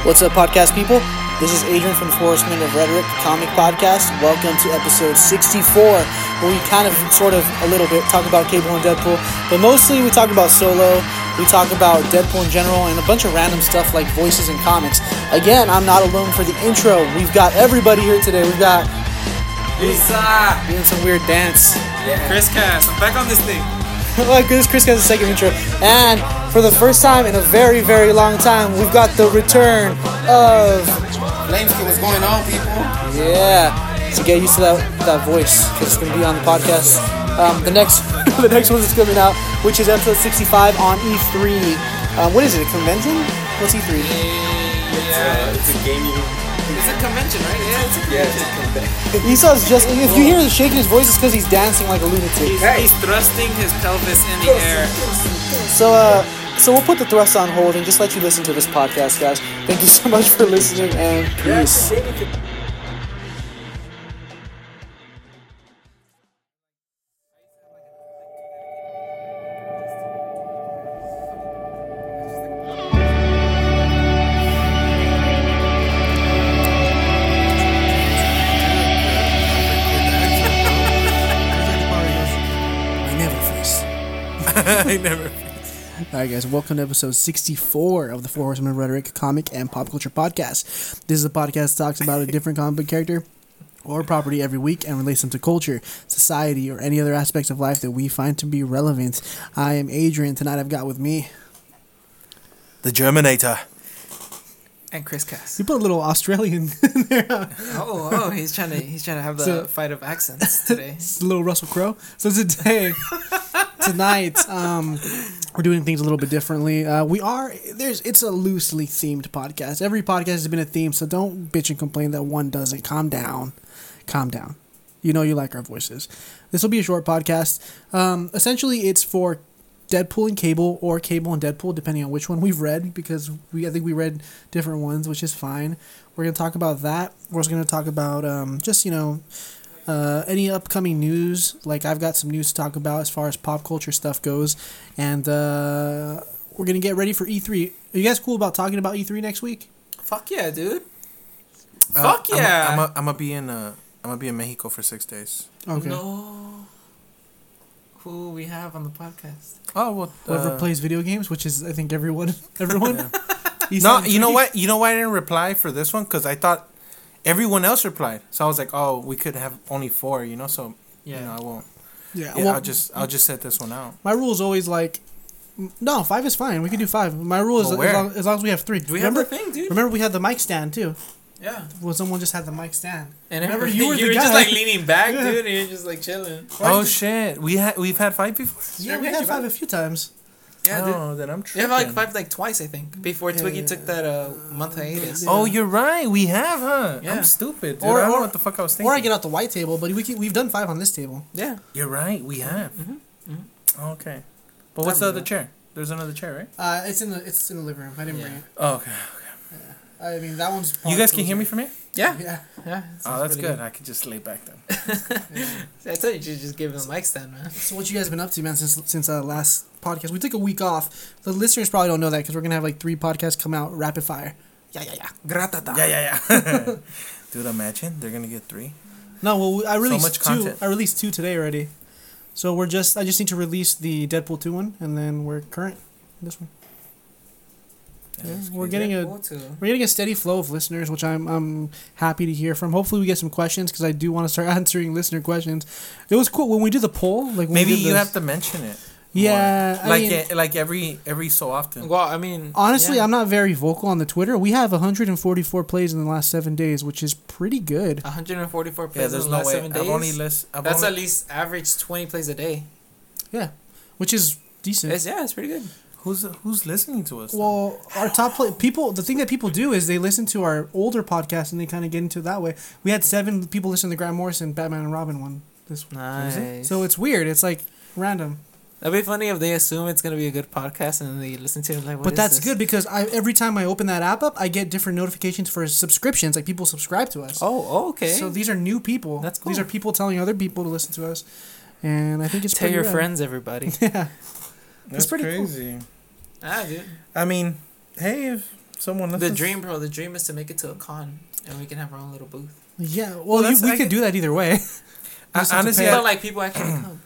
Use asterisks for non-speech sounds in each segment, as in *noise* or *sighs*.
What's up, podcast people? This is Adrian from the Four Horsemen of Rhetoric Comic Podcast. Welcome to episode 64, where we kind of, sort of, a little bit talk about Cable and Deadpool, but mostly we talk about Solo, we talk about Deadpool in general, and a bunch of random stuff like voices and comics. Again, I'm not alone for the intro. We've got everybody here today. We've got Lisa! doing some weird dance. Chris Cass, I'm back on this thing. *laughs* like this, Chris has a second intro, and for the first time in a very, very long time, we've got the return of Flamesky, what's going on, people? Yeah. So get used to that that voice because it's gonna be on the podcast. Um, the next *laughs* the next one that's coming out, which is episode 65 on E3. Um, what is it? A convention? What's E3? Yeah, it's a gaming. It's a convention, right? Yeah, it's a convention. Yeah, it's a convention. Esau's just if you hear him shaking his voice, it's because he's dancing like a lunatic. He's, he's thrusting his pelvis in the air. So uh, so we'll put the thrust on hold and just let you listen to this podcast, guys. Thank you so much for listening and peace. All right, guys, welcome to episode 64 of the Four Horsemen of Rhetoric comic and pop culture podcast. This is a podcast that talks about a different comic book character or property every week and relates them to culture, society, or any other aspects of life that we find to be relevant. I am Adrian. Tonight I've got with me. The Germinator. And Chris Cass. You put a little Australian *laughs* in there. Oh, oh, he's trying to he's trying to have the So- fight of accents today. *laughs* It's a little Russell Crowe. So today, *laughs* tonight, um, we're doing things a little bit differently. Uh, we are there's it's a loosely themed podcast. Every podcast has been a theme, so don't bitch and complain that one doesn't. Calm down, calm down. You know you like our voices. This will be a short podcast. Um, essentially, it's for Deadpool and Cable, or Cable and Deadpool, depending on which one we've read, because we I think we read different ones, which is fine. We're gonna talk about that. We're also gonna talk about um, just you know uh, any upcoming news. Like I've got some news to talk about as far as pop culture stuff goes, and uh, we're gonna get ready for E3. Are you guys cool about talking about E3 next week? Fuck yeah, dude. Uh, Fuck yeah. I'm gonna I'm I'm be in uh I'm gonna be in Mexico for six days. Okay. No. Who we have on the podcast? Oh well. Whoever uh, plays video games, which is I think everyone, *laughs* everyone. *laughs* He's No, you know what? You know why I didn't reply for this one? Because I thought everyone else replied. So I was like, oh, we could have only four. You know, so Yeah. you know, I won't. Yeah. Yeah, well, I'll just I'll just set this one out. my rule is always like, no, five is fine. We can do five. My rule is Well, as long, as long as we have three. Do we remember? have the thing, dude? Remember we had the mic stand too. Yeah. Well, someone just had the mic stand. And Remember, every- you were just like leaning back, Yeah. dude, and you're just like chilling. Oh shit! We had we've had five before. Yeah, we we had had five a few times. Yeah, dude. oh, then I'm We tripping. have like five, like twice, I think, before Yeah, Twiggy yeah. took that uh, month hiatus. Oh, you're right. We have, huh? Yeah. I'm stupid. Dude. Or- I don't know what the fuck I was thinking. Or I get out the white table, but we can, we've done five on this table. Yeah. You're right. We have. Mm-hmm. Okay. But what's the other chair? There's another chair, right? Uh, it's in the it's in the living room. I didn't Yeah. bring it. Oh, okay. I mean that one's. You guys can hear me from here? Yeah. Yeah. Yeah. Oh, that's good. I could just lay back then. *laughs* yeah. I told you, you should just give him the mic stand, man. So what you guys been up to, man? Since since uh, last podcast, we took a week off. The listeners probably don't know that because we're gonna have like three podcasts come out rapid fire. Yeah, yeah, yeah. Gratata. Yeah, yeah, yeah. *laughs* Dude, imagine they're gonna get three. No, well, I released much two. content. I released two today already. So we're just. I just need to release the Deadpool two one, and then we're current. This one. Yeah, we're crazy. getting a Cool we're getting a steady flow of listeners, which I'm I'm happy to hear from. Hopefully, we get some questions because I do want to start *laughs* answering listener questions. It was cool when we do the poll. Like Maybe you the- have to mention it. Yeah, more. I like mean- eh, like every every so often. Well, I mean, Honestly, yeah. I'm not very vocal on the Twitter. We have 144 plays in the last seven days, which is pretty good. 144 Yeah, plays in the no last way. seven days. I've only list. I've That's only, at least average 20 plays a day. Yeah, which is decent. It's, yeah, it's pretty good. Who's who's listening to us? though? Well, our top play people. The thing that people do is they listen to our older podcast and they kind of get into it that way. We had seven people listen to the Grant Morrison Batman and Robin one this week. Nice. So it's weird. It's like random. That'd be funny if they assume it's gonna be a good podcast and they listen to it like, what but is that's this? good because I every time I open that app up, I get different notifications for subscriptions. Like people subscribe to us. Oh, oh, okay. So these are new people. That's cool. These are people telling other people to listen to us, and I think it's Tell pretty your rad. friends, everybody. *laughs* Yeah. That's pretty cool. crazy. ah, dude. I mean, hey, if Someone The dream, bro. The dream is to make it to a con, and we can have our own little booth. Yeah, well, Well, you, we I could do that either way. *laughs* I- Just have to honestly. I- But like people actually come.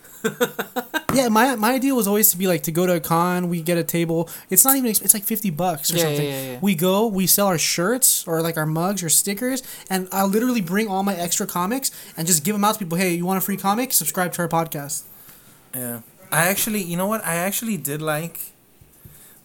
yeah, my my idea was always to be like to go to a con, we get a table. It's not even it's like fifty bucks or Yeah, something. yeah, yeah, yeah. We go, we sell our shirts or like our mugs or stickers, and I'll literally bring all my extra comics and just give them out to people. Hey, you want a free comic? Subscribe to our podcast. Yeah. I actually, you know what? I actually did like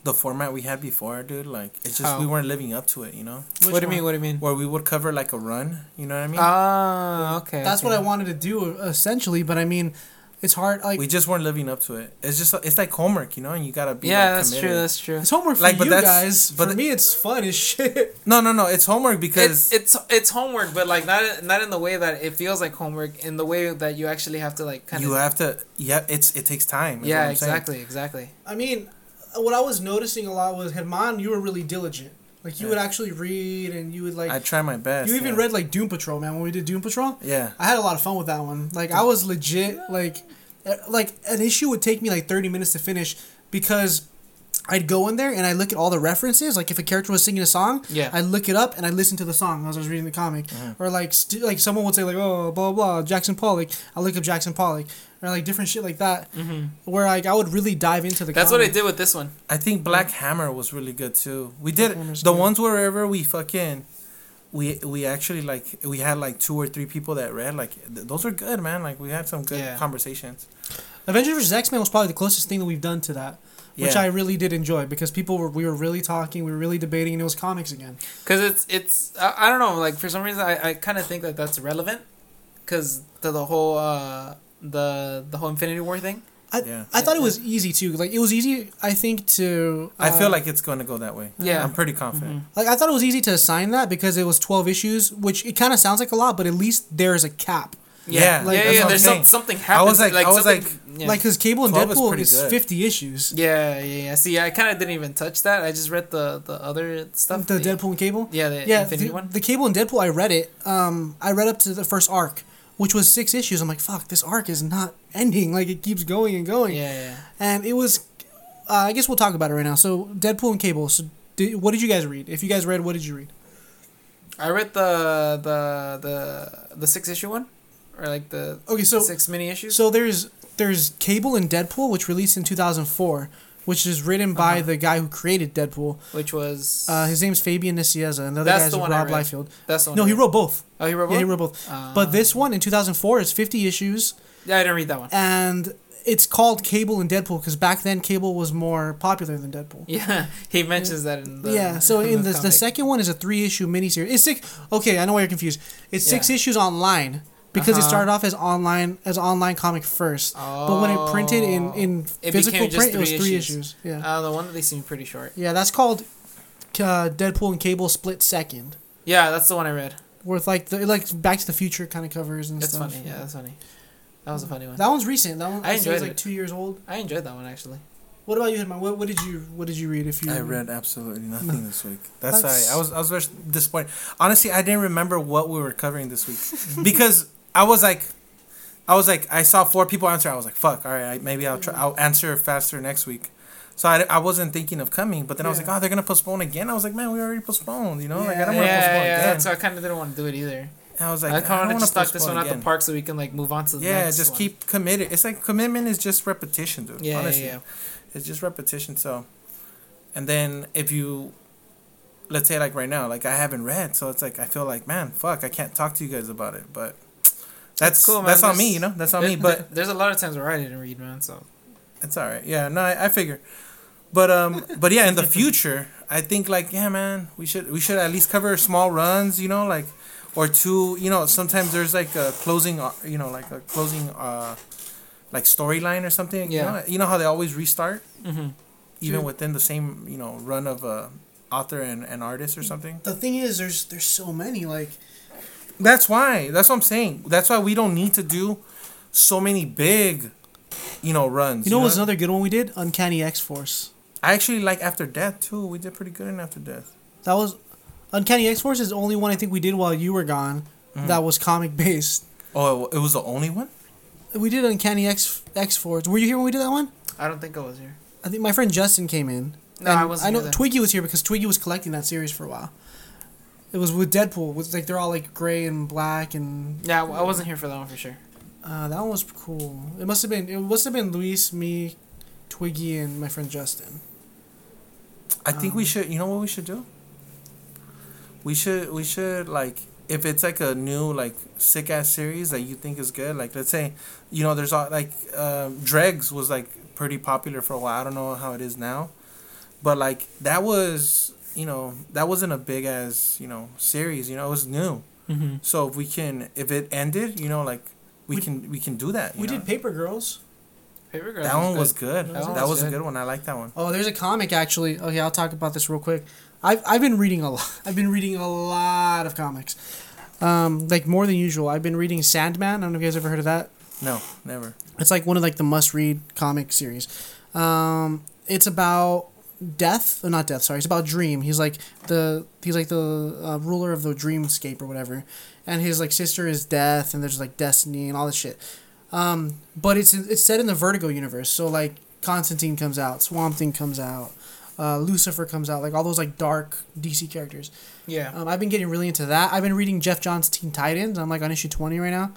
the format we had before, dude. Like, it's just How? we weren't living up to it, you know? Which what do you mean? What do you mean? Where we would cover like a run, you know what I mean? Ah, okay. That's okay. what I wanted to do essentially, but I mean, it's hard. Like we just weren't living up to it. It's just, it's like homework, you know? And you gotta be Yeah, like, that's true. That's true. it's homework for Like, but you that's- guys. but for me, it's fun as shit. No, no, no. It's homework because It's it's it's homework, but like not not in the way that it feels like homework. In the way that you actually have to like kind of. you have to, yeah, it's it takes time. Yeah, I'm saying. exactly, exactly. I mean, what I was noticing a lot was Herman, you were really diligent. Like you Yeah. would actually read, and you would like. I try my best. you even yeah. read like Doom Patrol, man. When we did Doom Patrol, Yeah. I had a lot of fun with that one. Like I was legit like, like an issue would take me like thirty minutes to finish because I'd go in there and I look at all the references. Like if a character was singing a song, Yeah. I look it up and I listen to the song as I was reading the comic. Or like st- like someone would say like oh blah blah, blah Jackson Pollock. I look up Jackson Pollock or like different shit like that. Mm-hmm. Where like I would really dive into the. That's what I did with this one. I think Black Hammer was really good too. We did Hammer's the good. ones wherever we fucking we we actually like we had like two or three people that read like th- those are good man like we had some good Yeah. conversations Avengers vs X Men was probably the closest thing that we've done to that, which Yeah. I really did enjoy because people were we were really talking, we were really debating, and it was comics again. Cause it's it's I, I don't know like for some reason I, I kind of think that that's relevant, cause the the whole uh the the whole Infinity War thing. I, Yeah. I thought it was easy too. Like it was easy, I think to. I feel uh, like it's going to go that way Yeah. I'm pretty confident like I thought it was easy to assign that because it was twelve issues, which it kind of sounds like a lot, but at least there is a cap. Yeah, like, yeah, yeah. There's some, something I was like- I was like- yeah. Like because Cable and Deadpool is good. fifty issues. yeah, yeah, yeah. See, I kind of didn't even touch that. I just read the the other stuff. The Deadpool and Cable. Yeah, the Yeah, Infinity the, one. the Cable and Deadpool. I read it. Um, I read up to the first arc, which was six issues. I'm like, fuck, this arc is not *laughs* ending. Like it keeps going and going. Yeah, yeah. and it was uh, i guess we'll talk about it right now so deadpool and cable so did, what did you guys read if you guys read what did you read I read the the the the six issue one, or like the okay so six mini issues. so there's there's cable and deadpool which released in 2004 which is written by Uh-huh. the guy who created deadpool which was uh, his name's fabian nicieza and the other guy's the rob liefeld that's the one. no he wrote both Oh, he wrote. yeah he wrote both Uh, but this one in 2004 is 50 issues Yeah, I didn't read that one. and it's called cable and deadpool because back then cable was more popular than deadpool Yeah, *laughs* he mentions that in the yeah, so *laughs* in the, the comic. second one is a three issue miniseries. It's six. Okay, I know why you're confused. It's six issues online because it Uh-huh. started off as online as online comic first, but when it printed in in Oh. It physical print, it was three three issues. issues. Yeah, Uh, the one that they seem pretty short. yeah, that's called uh, Deadpool and Cable split second, Yeah, that's the one I read. with like the like Back to the Future kind of covers and That's stuff. funny. Yeah, that's funny. That was a funny one. That one's recent. That one I I enjoyed enjoyed like it. two years old. I enjoyed that one actually. What about you, Hitman? What, what did you what did you read? If you I read absolutely nothing this week. That's, That's- why I was I was very disappointed. Honestly, I didn't remember what we were covering this week *laughs* because I was like, I was like, I saw four people answer. I was like, fuck. All right, maybe I'll try. I'll answer faster next week. So I, I wasn't thinking of coming, but then I was like, oh, they're gonna postpone again. I was like, man, we already postponed. You know, like I Yeah. don't Yeah, want to postpone yeah, again. why I kind of didn't want to do it either. I was like, I kind of want to stuck this one at again. the park so we can like move on to the Yeah, next just one. keep committed. It's like commitment is just repetition, dude. Yeah, honestly. yeah, yeah. It's just repetition. So, and then if you, let's say like right now, like I haven't read, so it's like I feel like man, fuck, I can't talk to you guys about it. But that's cool, man. that's on me, you know. That's on There- me. But there's a lot of times where I didn't read, man. So it's all right. Yeah, no, I, I figure. But um, but yeah, in the future, I think like yeah, man, we should we should at least cover small runs, you know, like or two. You know, sometimes there's like a closing, uh, you know, like a closing, uh, like storyline or something. Yeah. You know, you know how they always restart, mm-hmm. even True. within the same you know run of a author and, and artist or something. The thing is, there's there's so many like That's why. That's what I'm saying. That's why we don't need to do so many big, you know, runs. you know what's another good one we did? Uncanny X Force. I actually like After Death too. We did pretty good in After Death. That was Uncanny X Force is the only one I think we did while you were gone. Mhm. That was comic based. Oh, it was the only one. We did Uncanny X X Force. Were you here when we did that one? I don't think I was here. I think my friend Justin came in, No, And I wasn't. I know here. Twiggy was here because Twiggy was collecting that series for a while. It was with Deadpool. With like they're all like gray and black and Yeah, I wasn't here for that one for sure. uh, that one was cool. It must have been it must have been Luis, me, Twiggy, and my friend Justin. I think we Um, should. You know what we should do? We should. We should like if it's like a new like sick ass series that you think is good. Like let's say, you know, there's all like um, Dregs was like pretty popular for a while. I don't know how it is now, but like that was you know that wasn't a big as you know series. You know, it was new. Mm-hmm. So if we can, if it ended, you know, like we, We- can we can do that. you We know? did Paper Girls. Paper Girls That one was good. That That, one was, was a good. good one. I like that one. Oh, there's a comic actually. Okay, I'll talk about this real quick. I've I've been reading a *laughs* lot. I've been reading a lot of comics, um, like more than usual. I've been reading Sandman. I don't know if you guys ever heard of that. No, never. It's like one of like the must read comic series. Um, it's about death, uh, not death. Sorry, it's about Dream. He's like the he's like the uh, ruler of the dreamscape or whatever, and his like sister is Death, and there's like Destiny and all this shit. Um, but it's it's set in the Vertigo universe, so like Constantine comes out, Swamp Thing comes out, uh, Lucifer comes out, like all those like dark DC characters. Yeah. Um, I've been getting really into that. I've been reading Geoff Johns' Teen Titans. I'm like on issue twenty right now,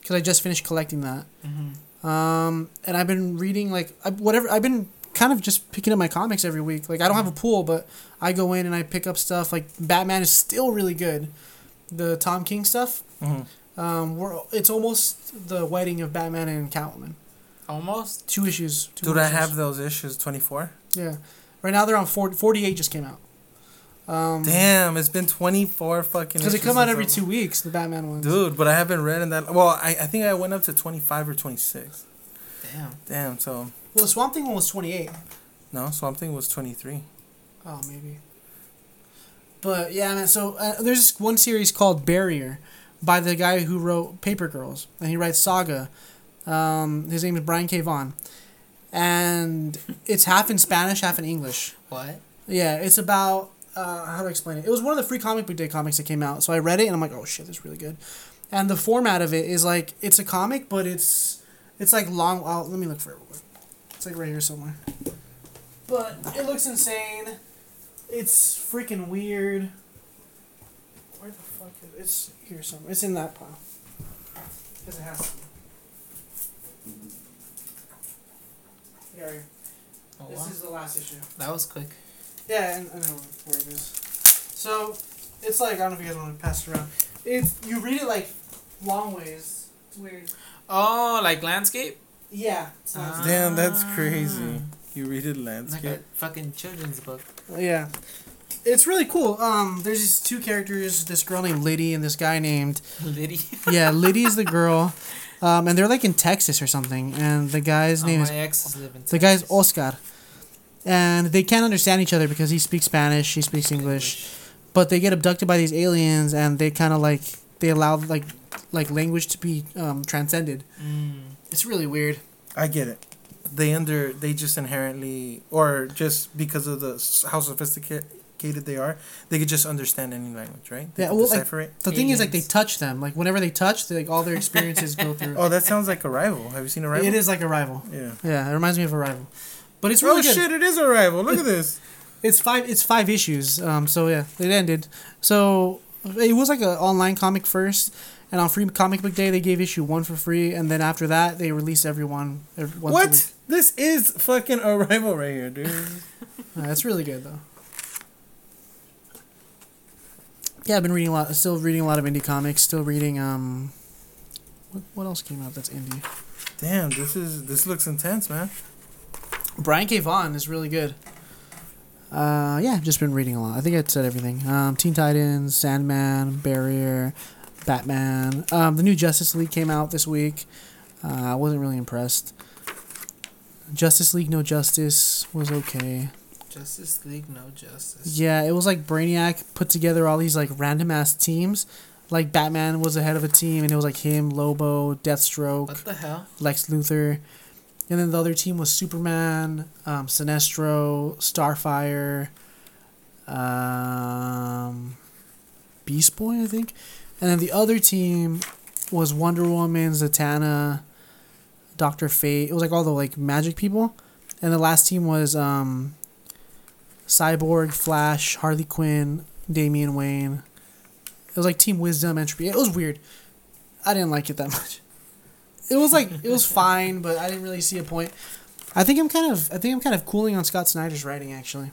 because I just finished collecting that. Mm-hmm. Um, and I've been reading like I, whatever. I've been kind of just picking up my comics every week. Like I don't have a pool, but I go in and I pick up stuff. Like Batman is still really good. The Tom King stuff. hmm Um, we're it's almost the wedding of Batman and Catwoman. Almost. Two issues. Two Dude, I have those issues twenty four. Yeah, right now they're on 40, 48 Just came out. Um, Damn, it's been twenty four fucking. Because they issues come out every two weeks. The Batman ones. Dude, but I haven't read in that. Well, I, I think I went up to twenty five or twenty six. Damn. Damn, so Well, the Swamp Thing one was twenty eight. no, Swamp Thing was twenty three. Oh, maybe. But yeah, man. So uh, there's this one series called Barrier, by the guy who wrote Paper Girls, and he writes Saga. Um, his name is Brian K. Vaughan, and it's half in Spanish, half in English. What? Yeah, it's about uh, how to explain it. It was one of the free comic book day comics that came out, so I read it and I'm like, oh shit, this is really good. And the format of it is like it's a comic, but it's it's like long. Oh, let me look for it. Real quick. It's like right here somewhere. But it looks insane. It's freaking weird. Where the fuck is it? It's here somewhere. It's in that pile. Because it has to. be. Yeah, right here. Oh, This wow. is the last issue. That was quick. Yeah, and I know where it is. So, it's like I don't know if you guys want to pass it around. It's you read it like long ways. It's weird. Oh, like landscape? Yeah. It's not, Ah. Damn, that's crazy. You read it Like a landscape. fucking children's book. yeah. It's really cool. Um, there's these two characters. This girl named Liddy and this guy named Liddy. *laughs* yeah. Liddy is the girl, um, and they're like in Texas or something. And the guy's Oh, name my is ex is living. the guy's Oscar, and they can't understand each other because he speaks Spanish, she speaks English. but they get abducted by these aliens and they kind of like they allow like like language to be um, transcended Mm. it's really weird I get it. They under they just inherently or just because of the how sophisticated they are, they could just understand any language, right? They Yeah, well, like- the thing is like they touch them like whenever they touch they, like all their experiences go *laughs* through Oh, that sounds like Arrival. Have you seen Arrival? it is like arrival Yeah. yeah it reminds me of arrival but it's really oh good shit! It is Arrival. Look at this. *laughs* it's five it's five issues um so yeah it ended so it was like an online comic first and on free comic book day they gave issue one for free and then after that they released every one every, once a week. What? This is fucking Arrival right here, dude. *laughs* It's really good though. Yeah, I've been reading a lot. Still reading a lot of indie comics. Still reading um. What, what else came out that's indie? Damn, this is this looks intense, man. Brian K. Vaughan is really good. Uh, yeah, I've just been reading a lot. I think I said everything. Um, Teen Titans, Sandman, Barrier, Batman. Um, the new Justice League came out this week. Uh, I wasn't really impressed. Justice League No Justice was okay. Justice League, no justice. Yeah, it was like Brainiac put together all these like random ass teams. Like Batman was the head of a team, and it was like him, Lobo, Deathstroke, What the hell? Lex Luthor, and then the other team was Superman, um, Sinestro, Starfire, um, Beast Boy, I think, and then the other team was Wonder Woman, Zatanna, Doctor Fate. It was like all the like magic people, and the last team was um, Cyborg, Flash, Harley Quinn, Damian Wayne. It was like Team Wisdom, Entropy. It was weird. I didn't like it that *laughs* much. It was like it was fine, but I didn't really see a point. I think I'm kind of I think I'm kind of cooling on Scott Snyder's writing actually.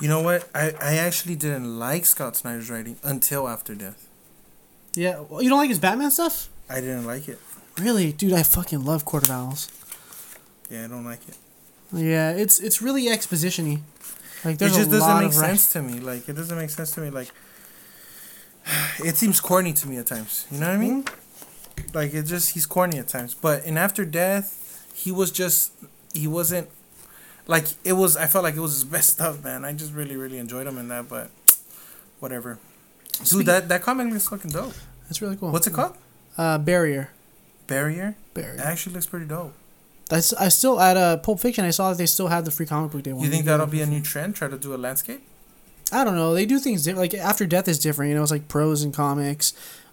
You know what? I, I actually didn't like Scott Snyder's writing until After Death. Yeah, well, you don't like his Batman stuff? I didn't like it. Really, dude, I fucking love Court of Owls. Yeah, I don't like it. Yeah, it's it's really expositiony. Like there's it just a doesn't lot make sense to me. Like it doesn't make sense to me. Like *sighs* it seems corny to me at times. You know what I mean? Mm-hmm. Like it just he's corny at times. But in After Death, he was just he wasn't like it was. I felt like it was his *laughs* best stuff, man. I just really really enjoyed him in that. But whatever. Dude, that that comic looks fucking dope. That's really cool. What's it called? Uh, Barrier. Barrier. It Barrier. actually looks pretty dope. i still at uh, Pulp Fiction. I saw that they still had the free comic book day one. You think that'll be a new trend? Try to do a landscape. I don't know. They do things different. Like After Death is different. You know, it's like prose and comics.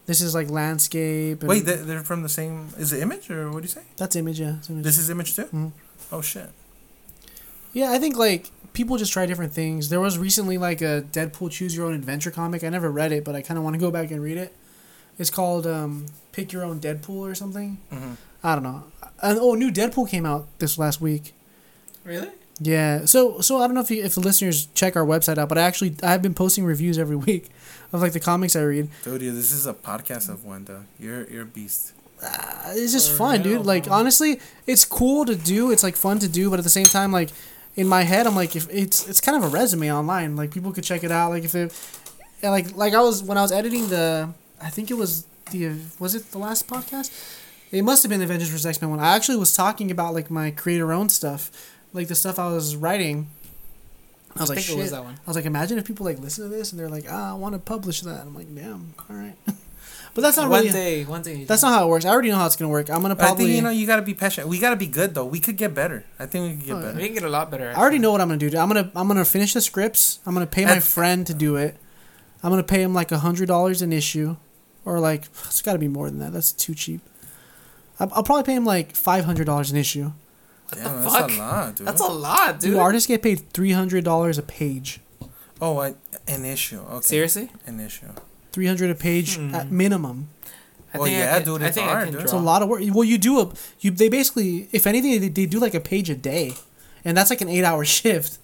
This is like landscape. And Wait, they- they're from the same. Is it Image or what do you say? that's image. Yeah, image. This is Image too. Mhm. Oh shit. Yeah, I think like people just try different things. There was recently like a Deadpool Choose Your Own Adventure comic. I never read it, but I kind of want to go back and read it. It's called um, Pick Your Own Deadpool or something. hmm I don't know. And oh, new Deadpool came out this last week. Really? Yeah. So so I don't know if you, if the listeners check our website out, but I actually I've been posting reviews every *laughs* week of like the comics I read. Dude, you- this is a podcast of one, though. You're you're a beast. Uh, it's just For fun, real, dude. Like bro. honestly, it's cool to do. It's like fun to do, but at the same time, like in my head, I'm like, if it's it's kind of a resume online. Like people could check it out. Like if it, and like like I was when I was editing the, I think it was the was it the last podcast? It must have been the Avengers vs X Men one. I actually was talking about like my creator own stuff, like the stuff I was writing. I was I like, think shit. it was that one. I was like, imagine if people like listen to this and they're like, ah, I want to publish that. I'm like, damn, all right. *laughs* but that's not one really. day, one day. That's not how it works. I already know how it's gonna work. I'm gonna But I think you know you gotta be passionate. We gotta be good though. We could get better. I think we could get Oh, better. We can get a lot better. I already know what I'm gonna do. dude. I'm gonna I'm gonna finish the scripts. I'm gonna pay my At- friend to do it. I'm gonna pay him like a hundred dollars an issue, or like *sighs* it's got to be more than that. That's too cheap. I'll, I'll probably pay him like five hundred dollars an issue. What Damn, the that's a lot, dude. That's a lot, Dude, dude. artists get paid three hundred dollars a page. oh, I, an issue. Okay. Seriously? An issue. Three hundred a page Hmm. at minimum. I Well, think I yeah, can, dude, it's I hard, dude. It's a lot of work. Well, you do a you. They basically, if anything, they, they do like a page a day, and that's like an eight hour *laughs* shift.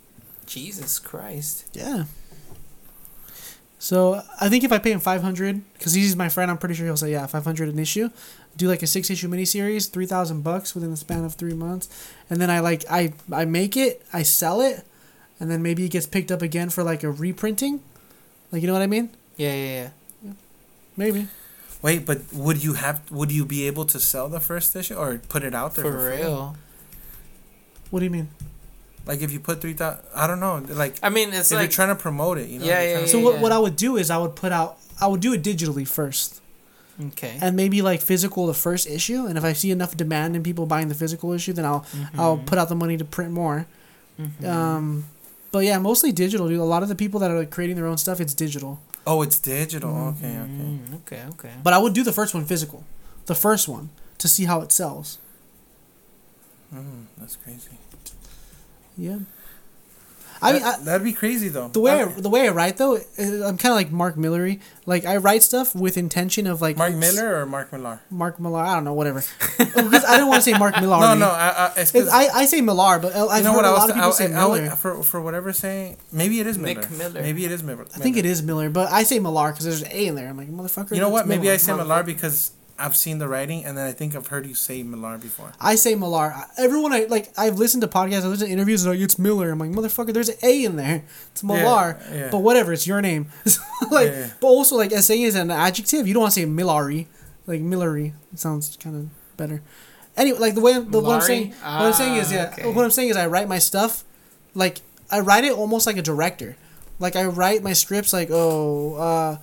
Jesus Christ. Yeah. So I think if I pay him five hundred, because he's my friend, I'm pretty sure he'll say yeah, five hundred an issue. Do like a six issue miniseries, three thousand bucks within the span of three months, and then I like I I make it, I sell it, and then maybe it gets picked up again for like a reprinting, like you know what I mean? Yeah, yeah, yeah. Maybe. Wait, but would you have? Would you be able to sell the first issue or put it out there For for, free? real. What do you mean? Like if you put three thousand, I don't know. Like I mean, it's if like you're trying to promote it, you know. Yeah, you're yeah, trying to- So yeah. what what I would do is I would put out I would do it digitally first, okay. and maybe like physical the first issue, and if I see enough demand in people buying the physical issue, then I'll I'll Mhm. put out the money to print more. Mhm. Um, but yeah, mostly digital. Dude. A lot of the people that are like, creating their own stuff, it's digital. Oh, it's digital. Okay, okay. Mm, okay, okay. But I would do the first one physical, the first one to see how it sells. Mm, that's crazy. Yeah. I mean, That- I, that'd be crazy though. the way I, I- the way I write though, I'm kind of like Mark Millery. Like I write stuff with intention of like Mark Miller or Mark Millar? Mark Millar. I don't know, whatever. *laughs* Oh, because I don't want to say Mark Millar. No, no. I, I, It's, I, I say Millar, but I- I've you know heard what a I was? lot of people I, say I, I, Miller. for for whatever saying, maybe it is Miller. Nick Miller. Maybe it is Miller. I think it is Miller, but I say Millar because there's an A in there. I'm like, motherfucker. You know what? Maybe Miller. I say Millar because I've seen the writing, and then I think I've heard you say Millar before. I say Millar. Everyone I like, I've listened to podcasts, I listen to interviews, and like it's Miller. I'm like, motherfucker, there's an A in there. It's Millar. Yeah, yeah. But whatever, it's your name. *laughs* like, Yeah, yeah. but also like as saying is an adjective. You don't want to say Millary, like Millary It sounds kind of better. Anyway, like the way the, what I'm Millary? saying, what I'm saying is Ah, yeah. okay. What I'm saying is I write my stuff, like I write it almost like a director. Like I write my scripts like oh, uh,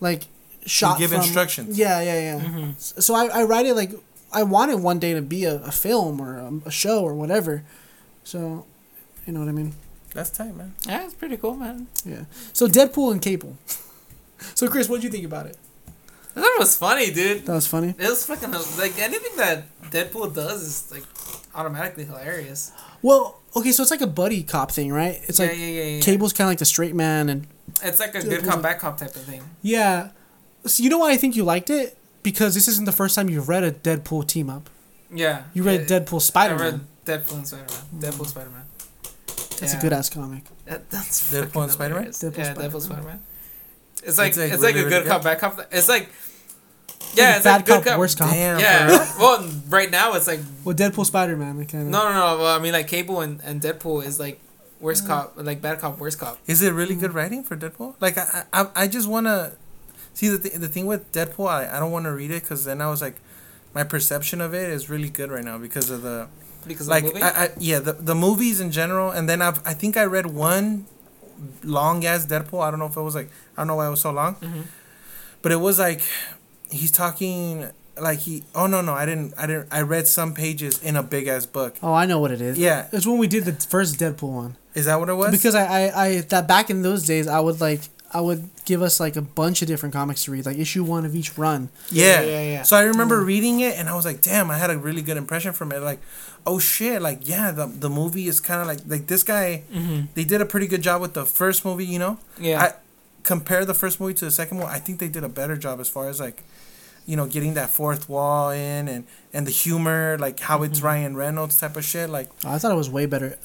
like shot. give from- instructions. Yeah, yeah, yeah. Mm-hmm. So I, I write it like I want it one day to be a, a film or a, a show or whatever. So, you know what I mean? That's tight, man. Yeah, it's pretty cool, man. Yeah. So Deadpool and Cable. *laughs* so Chris, what would you think about it? I thought it was funny, dude. That was funny. It was fucking like anything that Deadpool does is like automatically hilarious. Well, okay, so it's like a buddy cop thing, right? It's yeah, like yeah, yeah, yeah. Cable's kind of like the straight man, and It's like a Dude, good cop, it- bad cop type of thing. yeah. So you know why I think you liked it? Because this isn't the first time you've read a Deadpool team up. Yeah. You read It- Deadpool I Spider read Man. Deadpool and Spider Man. Deadpool Spider Man. That's a good ass comic. That, that's Deadpool and Spider-Man? Deadpool, yeah, Spider-Man. Deadpool Spider Man. It's like It's, it's like, like, really, a good really cop, good? bad cop. It's like yeah, it's bad like a good cop, cop. worst cop. Damn. for real? Yeah. *laughs* well, right now it's like Well, Deadpool Spider Man, like kind of. no, no, no. Well, I mean like Cable and, and Deadpool is like Mm. worst cop, like bad cop, worst cop. Is it really good writing for Deadpool? Like I I, I just want to see the th- the thing with Deadpool. I, I don't want to read it because then I was like, my perception of it is really good right now because of the Because like of the movie. I, I yeah the the movies in general and then I've I think I read one long ass Deadpool. I don't know if it was like I don't know why it was so long, Mhm. but it was like he's talking like he oh no no I didn't I didn't I read some pages in a big ass book. Oh, I know what it is. Yeah. It's when we did the first Deadpool one. Is that what it was? Because I, I, I, that back in those days, I would like, I would give us like a bunch of different comics to read, like issue one of each run. Yeah. Yeah, yeah, yeah. So I remember reading it and I was like, damn, I had a really good impression from it. Like, oh shit, like yeah, the the movie is kind of like like this guy. Mhm. They did a pretty good job with the first movie, you know. Yeah. I compare the first movie to the second one. I think they did a better job as far as like, you know, getting that fourth wall in and and the humor, like how it's Ryan Reynolds type of shit. Like I thought it was way better.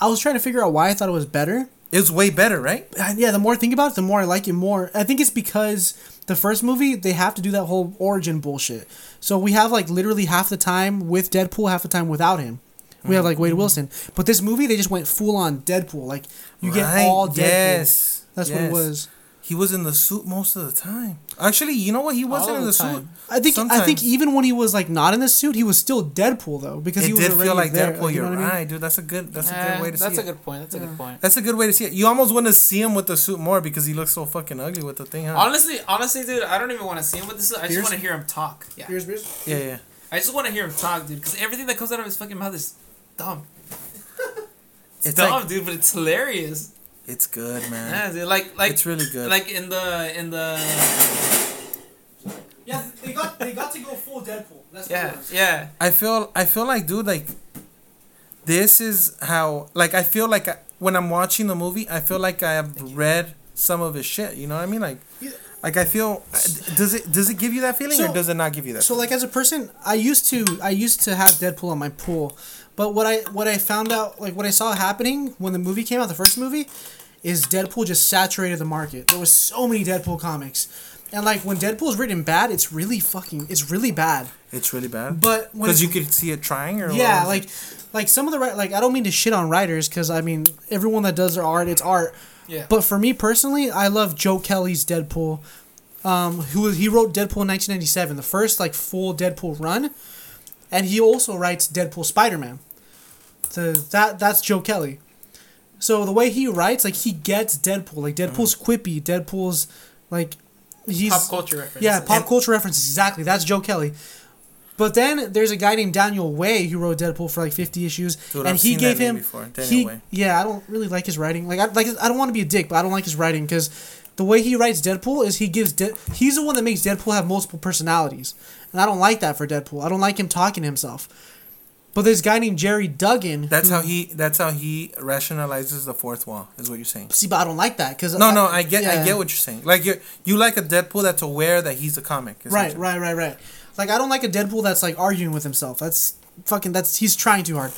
I was trying to figure out why I thought it was better. It was way better, right? Uh, yeah, the more I think about it, the more I like it more. I think it's because the first movie they have to do that whole origin bullshit. So we have like literally half the time with Deadpool, half the time without him. We have like Wade mm-hmm. Wilson, but this movie they just went full on Deadpool. Like you get all Deadpool. Yes, That's what it was. He was in the suit most of the time. Actually, you know what? He wasn't of in the the, suit. I think I think even when he was like not in the suit, he was still Deadpool though because it he was did feel like there. Deadpool. like, you You're know what I mean? right, dude. That's a good. That's a Eh, good way to see it. that's see a good point. That's a good point. That's a good way to see it. You almost want to see him with the suit more because he looks so fucking ugly with the thing, huh? Honestly, honestly, dude, I don't even want to see him with this. I just Here's- want to hear him talk. Yeah. Here's- here's- yeah, yeah. I just want to hear him talk, dude, because everything that comes out of his fucking mouth is dumb. *laughs* It's, It's dumb, like- dude, but it's hilarious. It's good, man. Yeah, dude, like like it's really good. like in the in the Yeah, they got they got to go full Deadpool. That's yeah yeah I feel I feel like dude like this is how like I feel like I, when I'm watching the movie I feel like I have read some of his shit you know what I mean like like I feel uh, does it does it give you that feeling So- or does it not give you that So like as a person, I used to I used to have Deadpool on my pool, but what I what I found out like what I saw happening when the movie came out, the first movie, is Deadpool just saturated the market. There was so many Deadpool comics, and like when Deadpool's written bad, it's really fucking it's really bad. it's really bad But because you could see it trying or yeah, like it? like some of the ri- like I don't mean to shit on writers because I mean everyone that does their art, it's art. yeah. But for me personally, I love Joe Kelly's Deadpool. Um, who he wrote Deadpool in 1997, the first like full Deadpool run, and he also writes Deadpool Spider Man. So that that's Joe Kelly. So the way he writes, like he gets Deadpool, like Deadpool's mm-hmm. quippy, Deadpool's like he's pop culture reference. yeah, pop And- culture references exactly. That's Joe Kelly. But then there's a guy named Daniel Way who wrote Deadpool for like 50 issues, Dude, and I've he gave him. he, Way. yeah, I don't really like his writing. Like, I like I don't want to be a dick, but I don't like his writing because the way he writes Deadpool is he gives De- he's the one that makes Deadpool have multiple personalities, and I don't like that for Deadpool. I don't like him talking to himself. But this guy named Gerry Duggan. that's who- how he that's how he rationalizes the fourth wall is what you're saying See, but I don't like that because no no I get I get what you're saying like you you like a Deadpool that's aware that he's a comic Right, right, right, right. Like I don't like a Deadpool that's like arguing with himself. That's fucking that's he's trying too hard.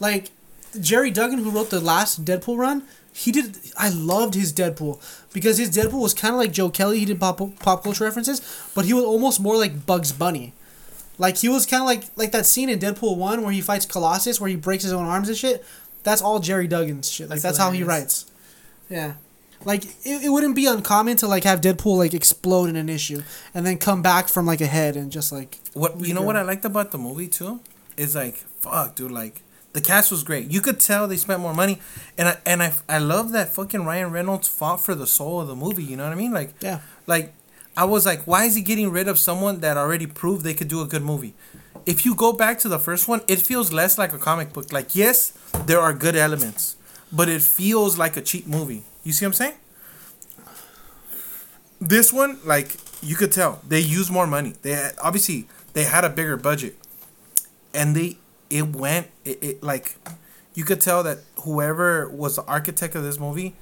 Like Gerry Duggan who wrote the last Deadpool run, he did I loved his Deadpool because his Deadpool was kind of like Joe Kelly, he did pop pop culture references, but he was almost more like Bugs Bunny. Like he was kind of like like that scene in Deadpool 1 where he fights Colossus where he breaks his own arms and shit. That's all Gerry Duggan's shit. Like That's that's how he writes. Yeah. Like it, it wouldn't be uncommon to like have Deadpool like explode in an issue and then come back from like a head and just like What you know what I liked about the movie too is like fuck dude like the cast was great. You could tell they spent more money, and I and I I love that fucking Ryan Reynolds fought for the soul of the movie. You know what I mean? Like yeah. like I was like, why is he getting rid of someone that already proved they could do a good movie? If you go back to the first one, it feels less like a comic book. Like yes, there are good elements, but it feels like a cheap movie. You see what I'm saying? This one, like you could tell, they used more money. They had, obviously they had a bigger budget, and they it went it, it like you could tell that whoever was the architect of this movie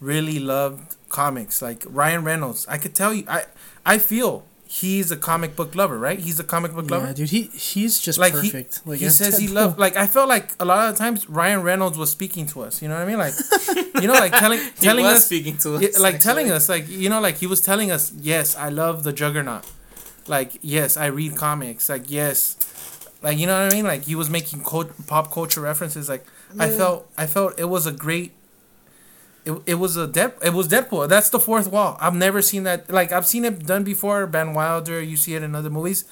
really loved comics. Like ryan reynolds i could tell you i i feel he's a comic book lover right? He's a comic book Yeah, lover? dude, he he's just like perfect. he, like he says he loved like i felt like a lot of times ryan reynolds was speaking to us you know what i mean? Like you know like telling *laughs* He telling was us speaking to us. like telling us like you know like he was telling us yes i love the juggernaut. Like yes i read comics. Like yes like you know what i mean like he was making cult- pop culture references like i felt i felt it was a great it, it was a Dead it was Deadpool. That's the fourth wall. I've never seen that. Like I've seen it done before. Ben Wilder. You see it in other movies,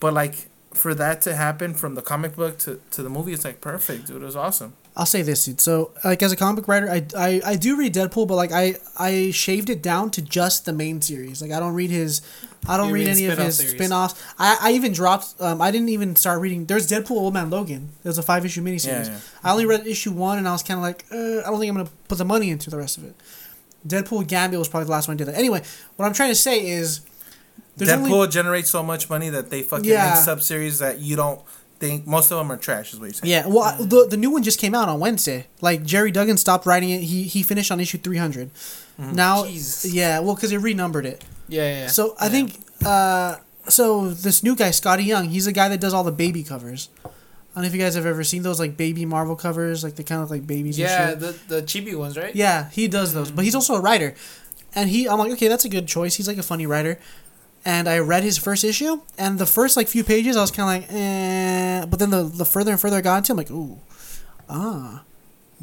but like for that to happen from the comic book to, to the movie, it's like perfect, dude. It was awesome. I'll say this, dude. So, like, as a comic book writer, I, I, I do read Deadpool, but like, I I shaved it down to just the main series. Like, I don't read his, I don't read read any of his series. spin-offs. I, I even dropped. Um, I didn't even start reading. There's Deadpool Old Man Logan. There's a five issue miniseries. Yeah, yeah. I only read issue one, and I was kind of like, uh, I don't think I'm gonna put the money into the rest of it. Deadpool Gambit was probably the last one I did that. Anyway, what I'm trying to say is, Deadpool only generates so much money that they fucking Yeah. make sub series that you don't think most of them are trash. Is what you're saying. Yeah, well, I- the the new one just came out on Wednesday. Like Gerry Duggan stopped writing it. He he finished on issue three hundred. Now, Jeez. yeah, well, because they renumbered it. Yeah, yeah. yeah. So I Yeah. think, uh, so this new guy, Skottie Young, he's the guy that does all the baby covers. I don't know if you guys have ever seen those like baby Marvel covers, like they kind of like babies. Yeah, and shit. the the chibi ones, right? yeah, he does those, but he's also a writer, and he, I'm like, okay, that's a good choice. He's like a funny writer. And I read his first issue, and the first like few pages, I was kind of like, eh. But then the the further and further I got into, I'm like, ooh, ah,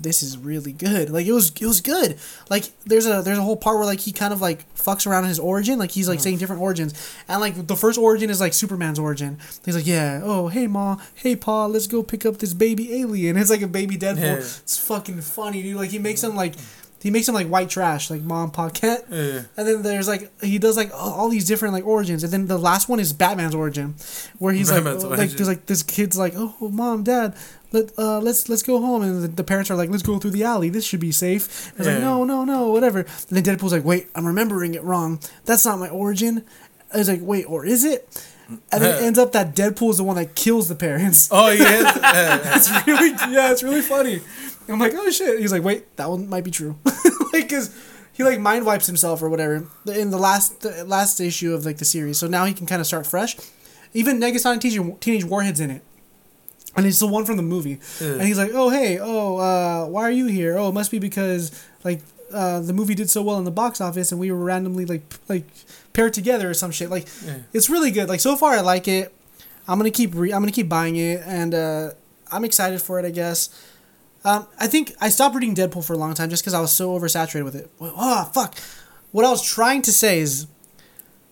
this is really good. Like it was it was good. Like there's a there's a whole part where like he kind of like fucks around his origin. Like he's like mm. saying different origins, and like the first origin is like Superman's origin. He's like, yeah, oh hey ma, hey pa, let's go pick up this baby alien. *laughs* It's like a baby Deadpool. Yeah. It's fucking funny, dude. Like he makes him like. He makes him like white trash, like mom, pa, cat. Yeah. And then there's like he does like all, all these different like origins, and then the last one is Batman's origin, where he's like Batman's like origin. there's like this kid's like oh mom dad let uh let's let's go home, and the, the parents are like let's go through the alley, this should be safe. And it's like no no no whatever. And then Deadpool's like wait I'm remembering it wrong. That's not my origin. I was like wait or is it? And then it *laughs* ends up that Deadpool is the one that kills the parents. Oh yeah. *laughs* It's really yeah, it's really funny. I'm like, oh shit. He's like, wait, that one might be true, *laughs* like, cause he like mind wipes himself or whatever in the last the last issue of like the series. So now he can kind of start fresh. Even Negasonic Teenage, Teenage Warhead's in it. And it's the one from the movie. And he's like, oh, hey, oh, uh, why are you here? Oh, it must be because, like, uh, the movie did so well in the box office and we were randomly, like, p- like paired together or some shit. Like, Yeah. it's really good. Like, so far, I like it. I'm going to keep, re- I'm to keep buying it. And, uh, I'm excited for it, I guess. Um, I think I stopped reading Deadpool for a long time just because I was so oversaturated with it. Oh, fuck. What I was trying to say is,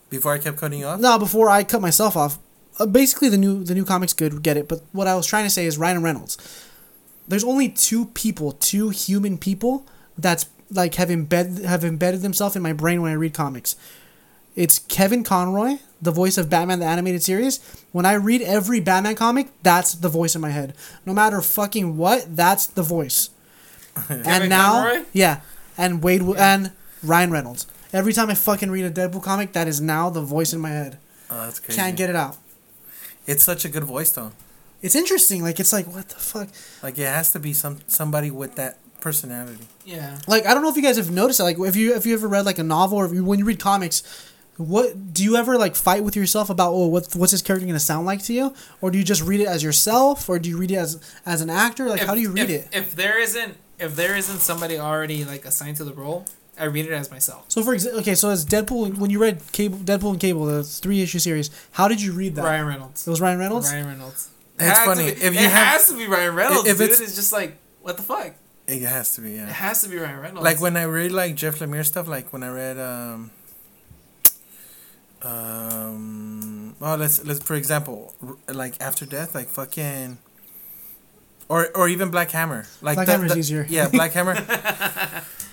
Before I kept cutting you off. no, before I cut myself off, uh, basically the new the new comics good get it. But what I was trying to say is Ryan Reynolds. There's only two people, two human people that's like have embedded have embedded themselves in my brain when I read comics. It's Kevin Conroy, the voice of Batman the animated series. When I read every Batman comic, that's the voice in my head. No matter fucking what, that's the voice. *laughs* and Kevin now, Conroy? yeah, and Wade Wi- and Ryan Reynolds. Every time I fucking read a Deadpool comic, that is now the voice in my head. Oh, that's crazy. Can't get it out. It's such a good voice tone. It's interesting. Like it's like what the fuck. Like it has to be some somebody with that personality. Yeah. Like I don't know if you guys have noticed that. Like if you if you ever read like a novel or if you, when you read comics, what do you ever like fight with yourself about? Oh, what what's this character gonna sound like to you? Or do you just read it as yourself? Or do you read it as as an actor? Like how do you read if, it? If there isn't if there isn't somebody already like assigned to the role, I read it as myself. So for example, okay, so as Deadpool, when you read Cable, Deadpool and Cable, the three issue series, how did you read that? Ryan Reynolds. It was Ryan Reynolds. Ryan Reynolds. It's It funny, be- if you it have- has to be Ryan Reynolds, if dude. it's- It's just like what the fuck. It has to be, Yeah. It has to be Ryan Reynolds. Like when I read like Jeff Lemire stuff, like when I read um um oh let's let's for example r- like After Death, like fucking or or even Black Hammer. Like Black the- Hammer's the- easier. Yeah, Black *laughs* Hammer.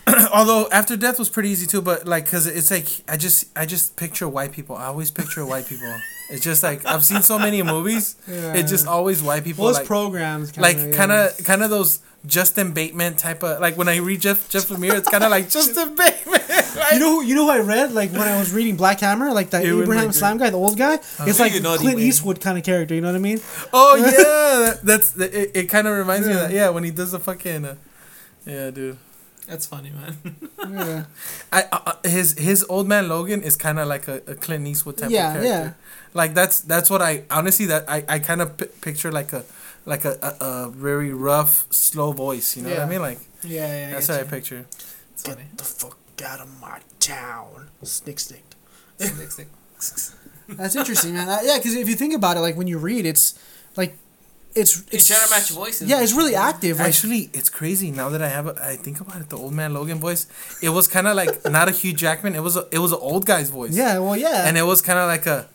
*clears throat* Although After Death was pretty easy too, but like cuz it's like I just I just picture white people. I always picture white people. It's just like I've seen so many movies. It's just always white people well, it's like programs. Kinda, like kind of kind of those Justin Bateman type of like when I read Jeff Jeff Lemire, it's kind of like Justin *laughs* Bateman. *laughs* You know, who, you know who I read like when I was reading Black Hammer, like that Ewan Abraham McGregor. Slam guy, the old guy. It's like You know the Clint way. Eastwood kind of character. You know what I mean? Oh *laughs* yeah, that- that's it. It kind of reminds me of that. Yeah, when he does the fucking. Uh, yeah, dude. That's funny, man. Yeah. *laughs* I uh, uh, his his old man Logan is kind of like a, a Clint Eastwood type Yeah, of character. yeah. Like that's that's what I honestly that I, I kind of p- picture like a like a, a, a very rough slow voice. You know what I mean? Like yeah, yeah. that's I what I picture. It's funny. The fuck out of my town, snick stick. Stick, stick. *laughs* That's interesting, man. Uh, yeah, because if you think about it, like when you read, it's like it's You're it's trying to match voices. Yeah, it's really active. Like, Actually, it's crazy now that I have a, I think about it. The old man Logan voice, it was kind of like not a Hugh Jackman. It was a it was an old guy's voice. yeah, well, yeah, and it was kind of like a.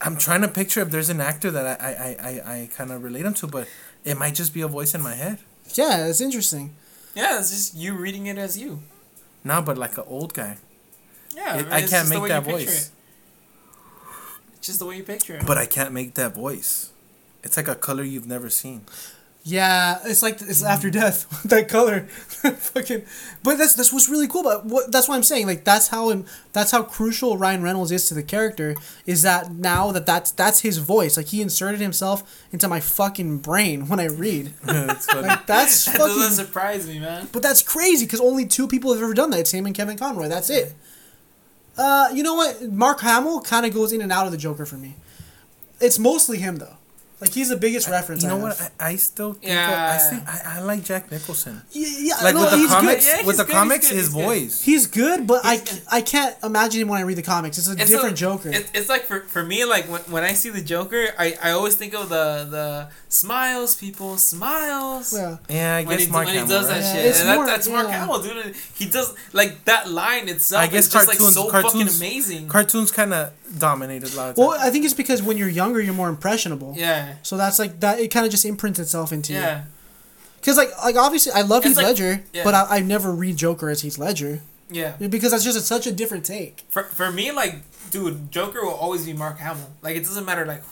I'm trying to picture if there's an actor that I I, I, I, I kind of relate him to, but it might just be a voice in my head. yeah, it's interesting. Yeah, it's just you reading it as you. No, but like an old guy. Yeah, It- mean, I it's can't just the make way that you picture voice. it. It's just the way you picture it. But I can't make that voice. It's like a color you've never seen. Yeah, it's like it's after death. *laughs* that color, *laughs* fucking. But that's that's what's really cool. But what that's what I'm saying. Like that's how him. That's how crucial Ryan Reynolds is to the character. Is that now that that's that's his voice. Like he inserted himself into my fucking brain when I read. *laughs* it's funny. Like that's that doesn't surprise me, man. But that's crazy because only two people have ever done that. It's him and Kevin Conroy. That's it. Uh, you know what? Mark Hamill kind of goes in and out of the Joker for me. It's mostly him though. Like he's the biggest reference. you know I what? I, I still think Yeah. I, think I, I like Jack Nicholson. Yeah, yeah, Like no, with the comics. Yeah, with the good, comics, good, his he's good. voice. He's good, but I, He's- I can't imagine him when I read the comics. It's a It's different a- Joker. It, it's like for, for me, like when, when I see the Joker, I, I always think of the the smiles, people smiles. yeah. Yeah, I When guess he, Mark when he Hamill, does that right? Yeah, shit, it's and that, more- that's Mark. Hamill, dude. He does like that line itself. I guess is just cartoons, like so cartoons, fucking amazing. Cartoons kind of dominated a lot of Well. I think it's because when you're younger, you're more impressionable. yeah, So that's like that. It kind of just imprints itself into you. yeah, Because like like obviously I love It's Heath like- Ledger, yeah. but I, I never read Joker as Heath Ledger yeah. because that's just a, such a different take. For for me, like, dude, Joker will always be Mark Hamill. Like, it doesn't matter, like,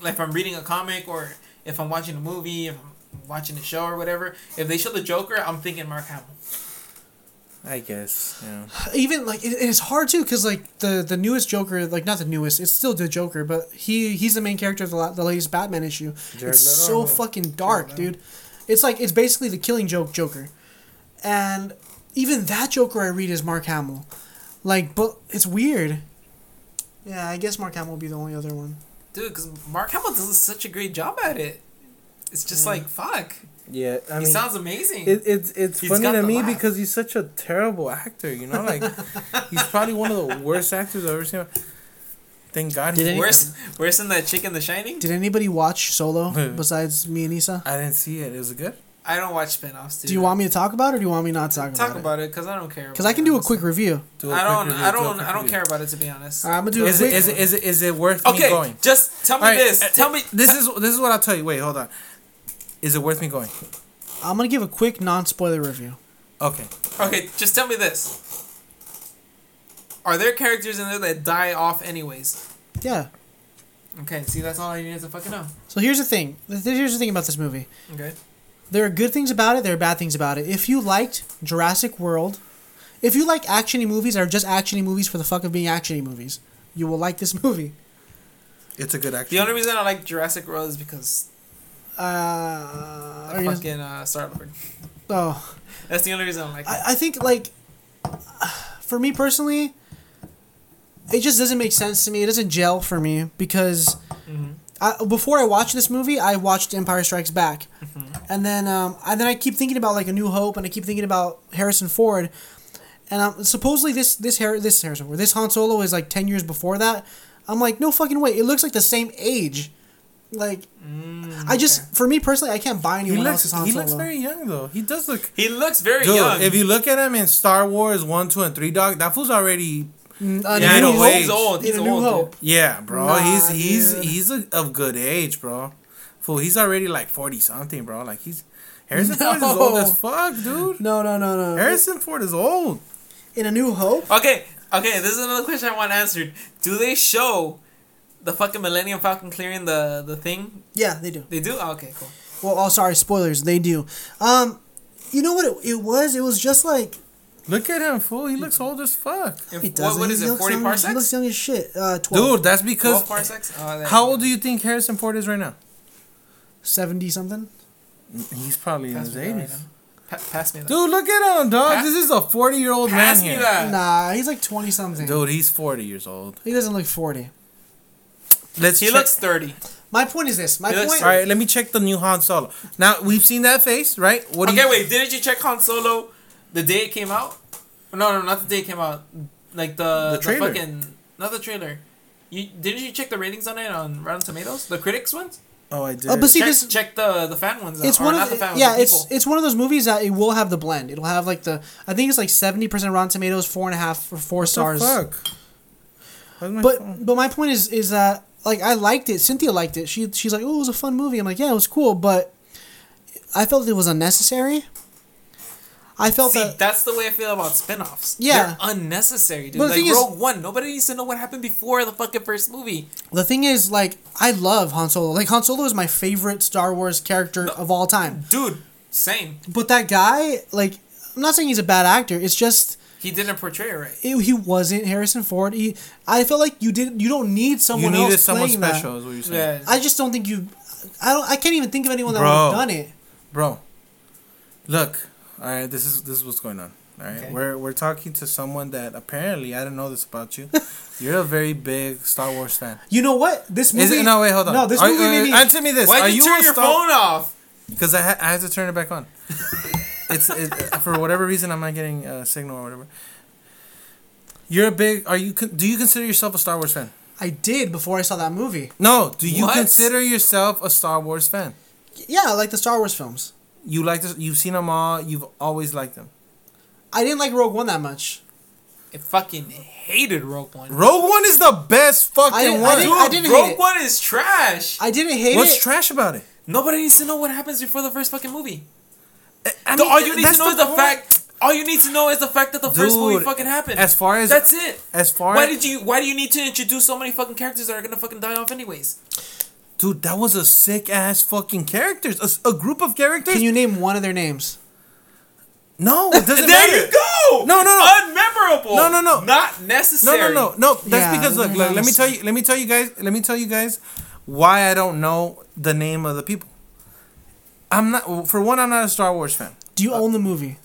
like if I'm reading a comic or if I'm watching a movie, if I'm watching a show or whatever. If they show the Joker, I'm thinking Mark Hamill. I guess. Yeah. Even like it, it's hard too because like the the newest Joker, like not the newest, it's still the Joker, but he he's the main character of the, la- the latest Batman issue. Jared it's Leto? so fucking dark, dude. It's like it's basically the Killing Joke Joker, and even that Joker I read is Mark Hamill, like, but it's weird. Yeah, I guess Mark Hamill will be the only other one. Dude, because Mark Hamill does such a great job at it. It's just like, fuck. Yeah, I mean, he sounds amazing. it, it's it's He's funny to me laugh. because he's such a terrible actor. You know, like *laughs* he's probably one of the worst actors I've ever seen. Thank God. Did he's- any- worse, worse than that chick in The Shining? Did anybody watch Solo *laughs* besides me and Issa? I didn't see it. Is it good? I don't watch spin-offs, dude. Do you want me to talk about it or do you want me not to talk, Talk about, about it, Talk about it because I don't care. Because I can do a quick review. Do a I don't. review, I do a don't. I don't review. care about it to be honest. All right, I'm gonna do a Is quick. it, is it is it is it worth me Okay, going? just tell me All right, this. uh, Tell me. This is this is what I'll tell you. Wait, hold on. Is it worth me going? I'm gonna give a quick non-spoiler review. Okay. Okay, just tell me this. Are there characters in there that die off anyways? Yeah. Okay, see, that's all I need to fucking know. So here's the thing. Th- Here's the thing about this movie. Okay. There are good things about it. There are bad things about it. If you liked Jurassic World, if you like actiony movies or just actiony movies for the fuck of being actiony movies, you will like this *laughs* movie. It's a good action. The only reason I like Jurassic World is because Uh, you- fucking uh, Star Lord. oh, That's the only reason I'm like. I, I think like for me personally, it just doesn't make sense to me. It doesn't gel for me because Mhm. I, before I watched this movie, I watched Empire Strikes Back, and then um, and then I keep thinking about like A New Hope, and I keep thinking about Harrison Ford, and um, supposedly this this Har- this Harrison Ford, this Han Solo is like ten years before that. I'm like, no fucking way. It looks like the same age. Like, I just for me personally, I can't buy He anyone looks else's Han he Solo. looks very young though. He does look. He looks very Dude, young. if you look at him in Star Wars one, two, and three, dog, that fool's already. Mm, uh, Yeah, New no Hope- he's old. He's In A New old. Hope. Yeah, bro. Nah, he's he's dude. he's a, of good age, bro. Fool, he's already like forty something, bro. Like he's Harrison Ford is old as fuck, dude. No, no, no, no. Harrison Ford is old. In A New Hope. Okay, okay. This is another question I want answered. Do they show the fucking Millennium Falcon clearing the the thing? Yeah, they do. They do. Oh, okay, cool. Well, oh, sorry, spoilers. They do. Um, you know what it, it was? It was just like Look at him, fool. He looks old as fuck. If- He doesn't. what is He it? Forty young- parsecs. He looks young as shit. Uh, 12. Dude, that's because. Twelve parsecs. Oh, How old do you think Harrison Ford is right now? 70 something. He's probably go. in Pass his me that right 80s. now. Pass me that. Dude, look at him, dog. Pa- this is a 40 year old man pass me here. that. Nah, he's like 20 something. Dude, he's 40 years old. He doesn't look 40. Let's He check- looks thirty. My point is this. My He point. All right, let me check the new Han Solo. Now, we've seen that face, right? What do Okay, you, wait. Didn't you check Han Solo the day it came out? No, no, not the day it came out. Like the The trailer. fucking not the trailer. You didn't you check the ratings on it on Rotten Tomatoes? The critics ones. Oh, I did. Oh, but see, check, this- check the the fan ones. It's uh, or one of the the, fan ones, yeah. the It's people. it's one of those movies that it will have the blend. It'll have like the I think it's like seventy percent Rotten Tomatoes, four and a half or four What the stars. fuck? But phone? but my point is is that like I liked it. Cynthia liked it. She she's like, oh, it was a fun movie. I'm like, yeah, it was cool, but I felt it was unnecessary. I felt See, that that's the way I feel about spin-offs. Yeah. They're unnecessary, dude. But the like thing is- Rogue One, nobody needs to know what happened before the fucking first movie. the thing is like I love Han Solo. Like Han Solo is my favorite Star Wars character of all time. Dude, same. But that guy, like, I'm not saying he's a bad actor. It's just He didn't portray it right. it, he wasn't Harrison Ford. He, I feel like you did. You don't need someone. You someone needed else someone playing special, that. is what you're saying. Yeah. I just don't think you. I don't. I can't even think of anyone that would have done it. Bro, look. All right, this is this is what's going on. All right, Okay. we're we're talking to someone that apparently I didn't know this about you. *laughs* You're a very big Star Wars fan. You know what? This movie. Is it? No, wait, hold on. No, this Are- movie uh, made me. Answer me this. Why'd Are you you turn a your Star- phone off? Because I, ha- I had to turn it back on. *laughs* it's it, for whatever reason I'm not getting a signal or whatever. You're a big. Are you? Do you consider yourself a Star Wars fan? I did before I saw that movie. No. Do you What? consider yourself a Star Wars fan? Yeah, I like the Star Wars films. You like this? You've seen them all. You've always liked them. I didn't like Rogue One that much. I fucking hated Rogue One. Rogue One is the best fucking I didn't- I one. didn't- Dude, I didn't Rogue it. One is trash. I didn't hate What's it. What's trash about it? Nobody needs to know what happens before the first fucking movie. I The- mean, all you need to that's know is the point. fact. All you need to know is the fact that the first movie fucking happened. As far as That's it. as far as Why as did you? Why do you need to introduce so many fucking characters that are gonna fucking die off anyways? dude, that was a sick ass fucking characters. A, s- a group of characters. Can you name one of their names? no, *laughs* it doesn't there matter. you go. No, no, no. Unmemorable. No, no, no. Not necessary. no, no, no. no. That's Yeah, because look, look. Let me tell you. Let me tell you guys. Let me tell you guys why I don't know the name of the people. I'm not. For one, I'm not a Star Wars fan. Do you own the movie?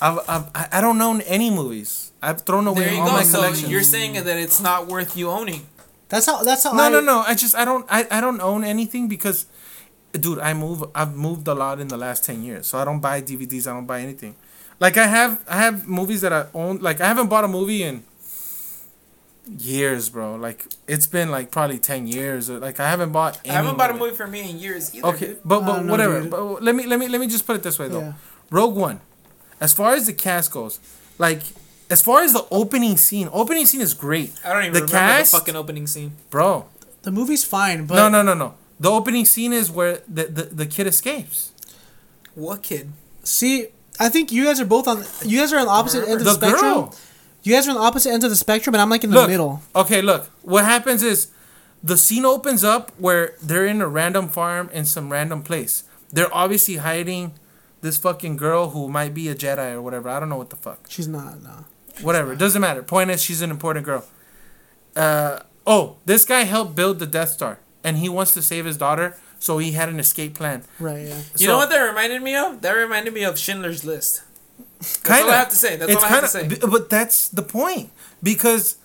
I've, I've, I I don't own any movies. I've thrown away There you all go. my So collections. you're saying that it's not worth you owning. That's how. That's how. no, I, no, no. I just I don't I, I don't own anything because, dude, I move. I've moved a lot in the last ten years, so I don't buy DVDs. I don't buy anything. Like I have I have movies that I own. Like I haven't bought a movie in years, bro. Like it's been like probably ten years. Or, like I haven't bought. Any I haven't bought a movie for me in years either. Okay, dude. but but don't know, whatever. dude. But let me let me let me just put it this way though. Yeah. Rogue One, as far as the cast goes, like as far as the opening scene, opening scene is great, I don't even the remember cast- the fucking opening scene. bro. The movie's fine, but no, no, no, no. The opening scene is where the, the, the kid escapes. What kid? See, I think you guys are both on. You guys are on the opposite end of the, The spectrum. girl. You guys are on the opposite ends of the spectrum, and I'm like in the Look, middle. okay, look. What happens is the scene opens up where they're in a random farm in some random place. They're obviously hiding this fucking girl who might be a Jedi or whatever. I don't know what the fuck. She's not. No. Whatever. It doesn't matter. Point is, she's an important girl. Uh, oh, this guy helped build the Death Star, and he wants to save his daughter, so he had an escape plan. Right. Yeah. You know what that reminded me of? That reminded me of Schindler's List. Kind all I have to say. That's all I have to say. But that's the point because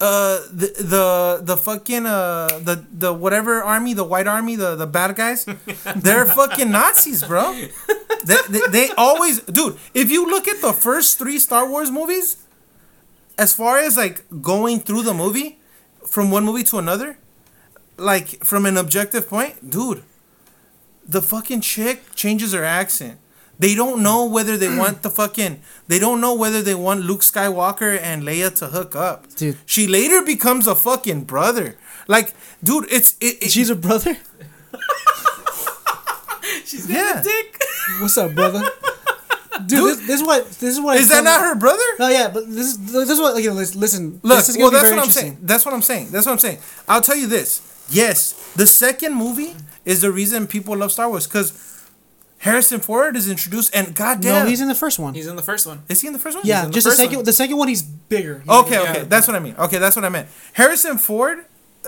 uh the the the fucking uh the the whatever army the white army the the bad guys *laughs* they're fucking Nazis bro they, they, they always dude if you look at the first three Star Wars movies as far as like going through the movie from one movie to another like from an objective point dude the fucking chick changes her accent. They don't know whether they want the fucking. They don't know whether they want Luke Skywalker and Leia to hook up. Dude. She later becomes a fucking brother. Like, dude, it's it. it She's a brother. *laughs* She's Yeah. a dick. What's up, brother? Dude, This, this is what this is what is I that come- not her brother? No, yeah, but this is this is what. Okay, listen. listen Look, this is well, that's very what I'm saying. That's what I'm saying. That's what I'm saying. I'll tell you this. Yes, the second movie is the reason people love Star Wars because Harrison Ford is introduced, and goddamn, No, he's in the first one. He's in the first one. is he in the first one? yeah, in the just the second. one. The second one, he's bigger. He's Okay, bigger. okay, that's what I mean. Okay, that's what I meant. Harrison Ford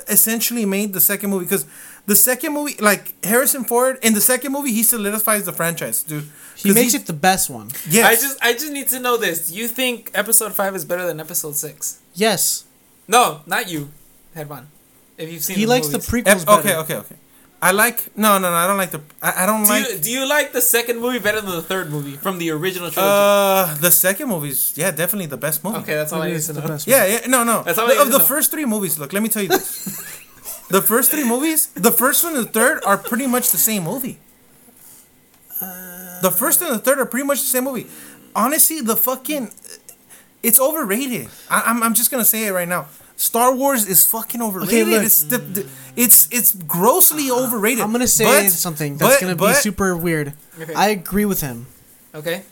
essentially made the second movie because the second movie, like Harrison Ford in the second movie, he solidifies the franchise, dude. He makes it the best one. Yes. I just I just need to know this. You think episode five is better than episode six? Yes, No, not you, Headband. If you've seen he the likes movies. the prequels Ep- okay, okay, okay. I like no, no, no. I don't like the. I, I don't Do like. you, do you like the second movie better than the third movie from the original trilogy? Uh, the second movie's yeah, definitely the best movie. okay, that's all I need is to the know. best. Yeah, yeah, no, no. That's all The- need of the know. first three movies, look, let me tell you this. the first three movies, the first one and the third are pretty much the same movie. the first and the third are pretty much the same movie. Honestly, the fucking, it's overrated. I, I'm, I'm just gonna say it right now. Star Wars is fucking overrated. look. it's, the, the, it's it's grossly overrated. I'm gonna say But- something that's but- gonna be super weird. Okay. I agree with him. Okay.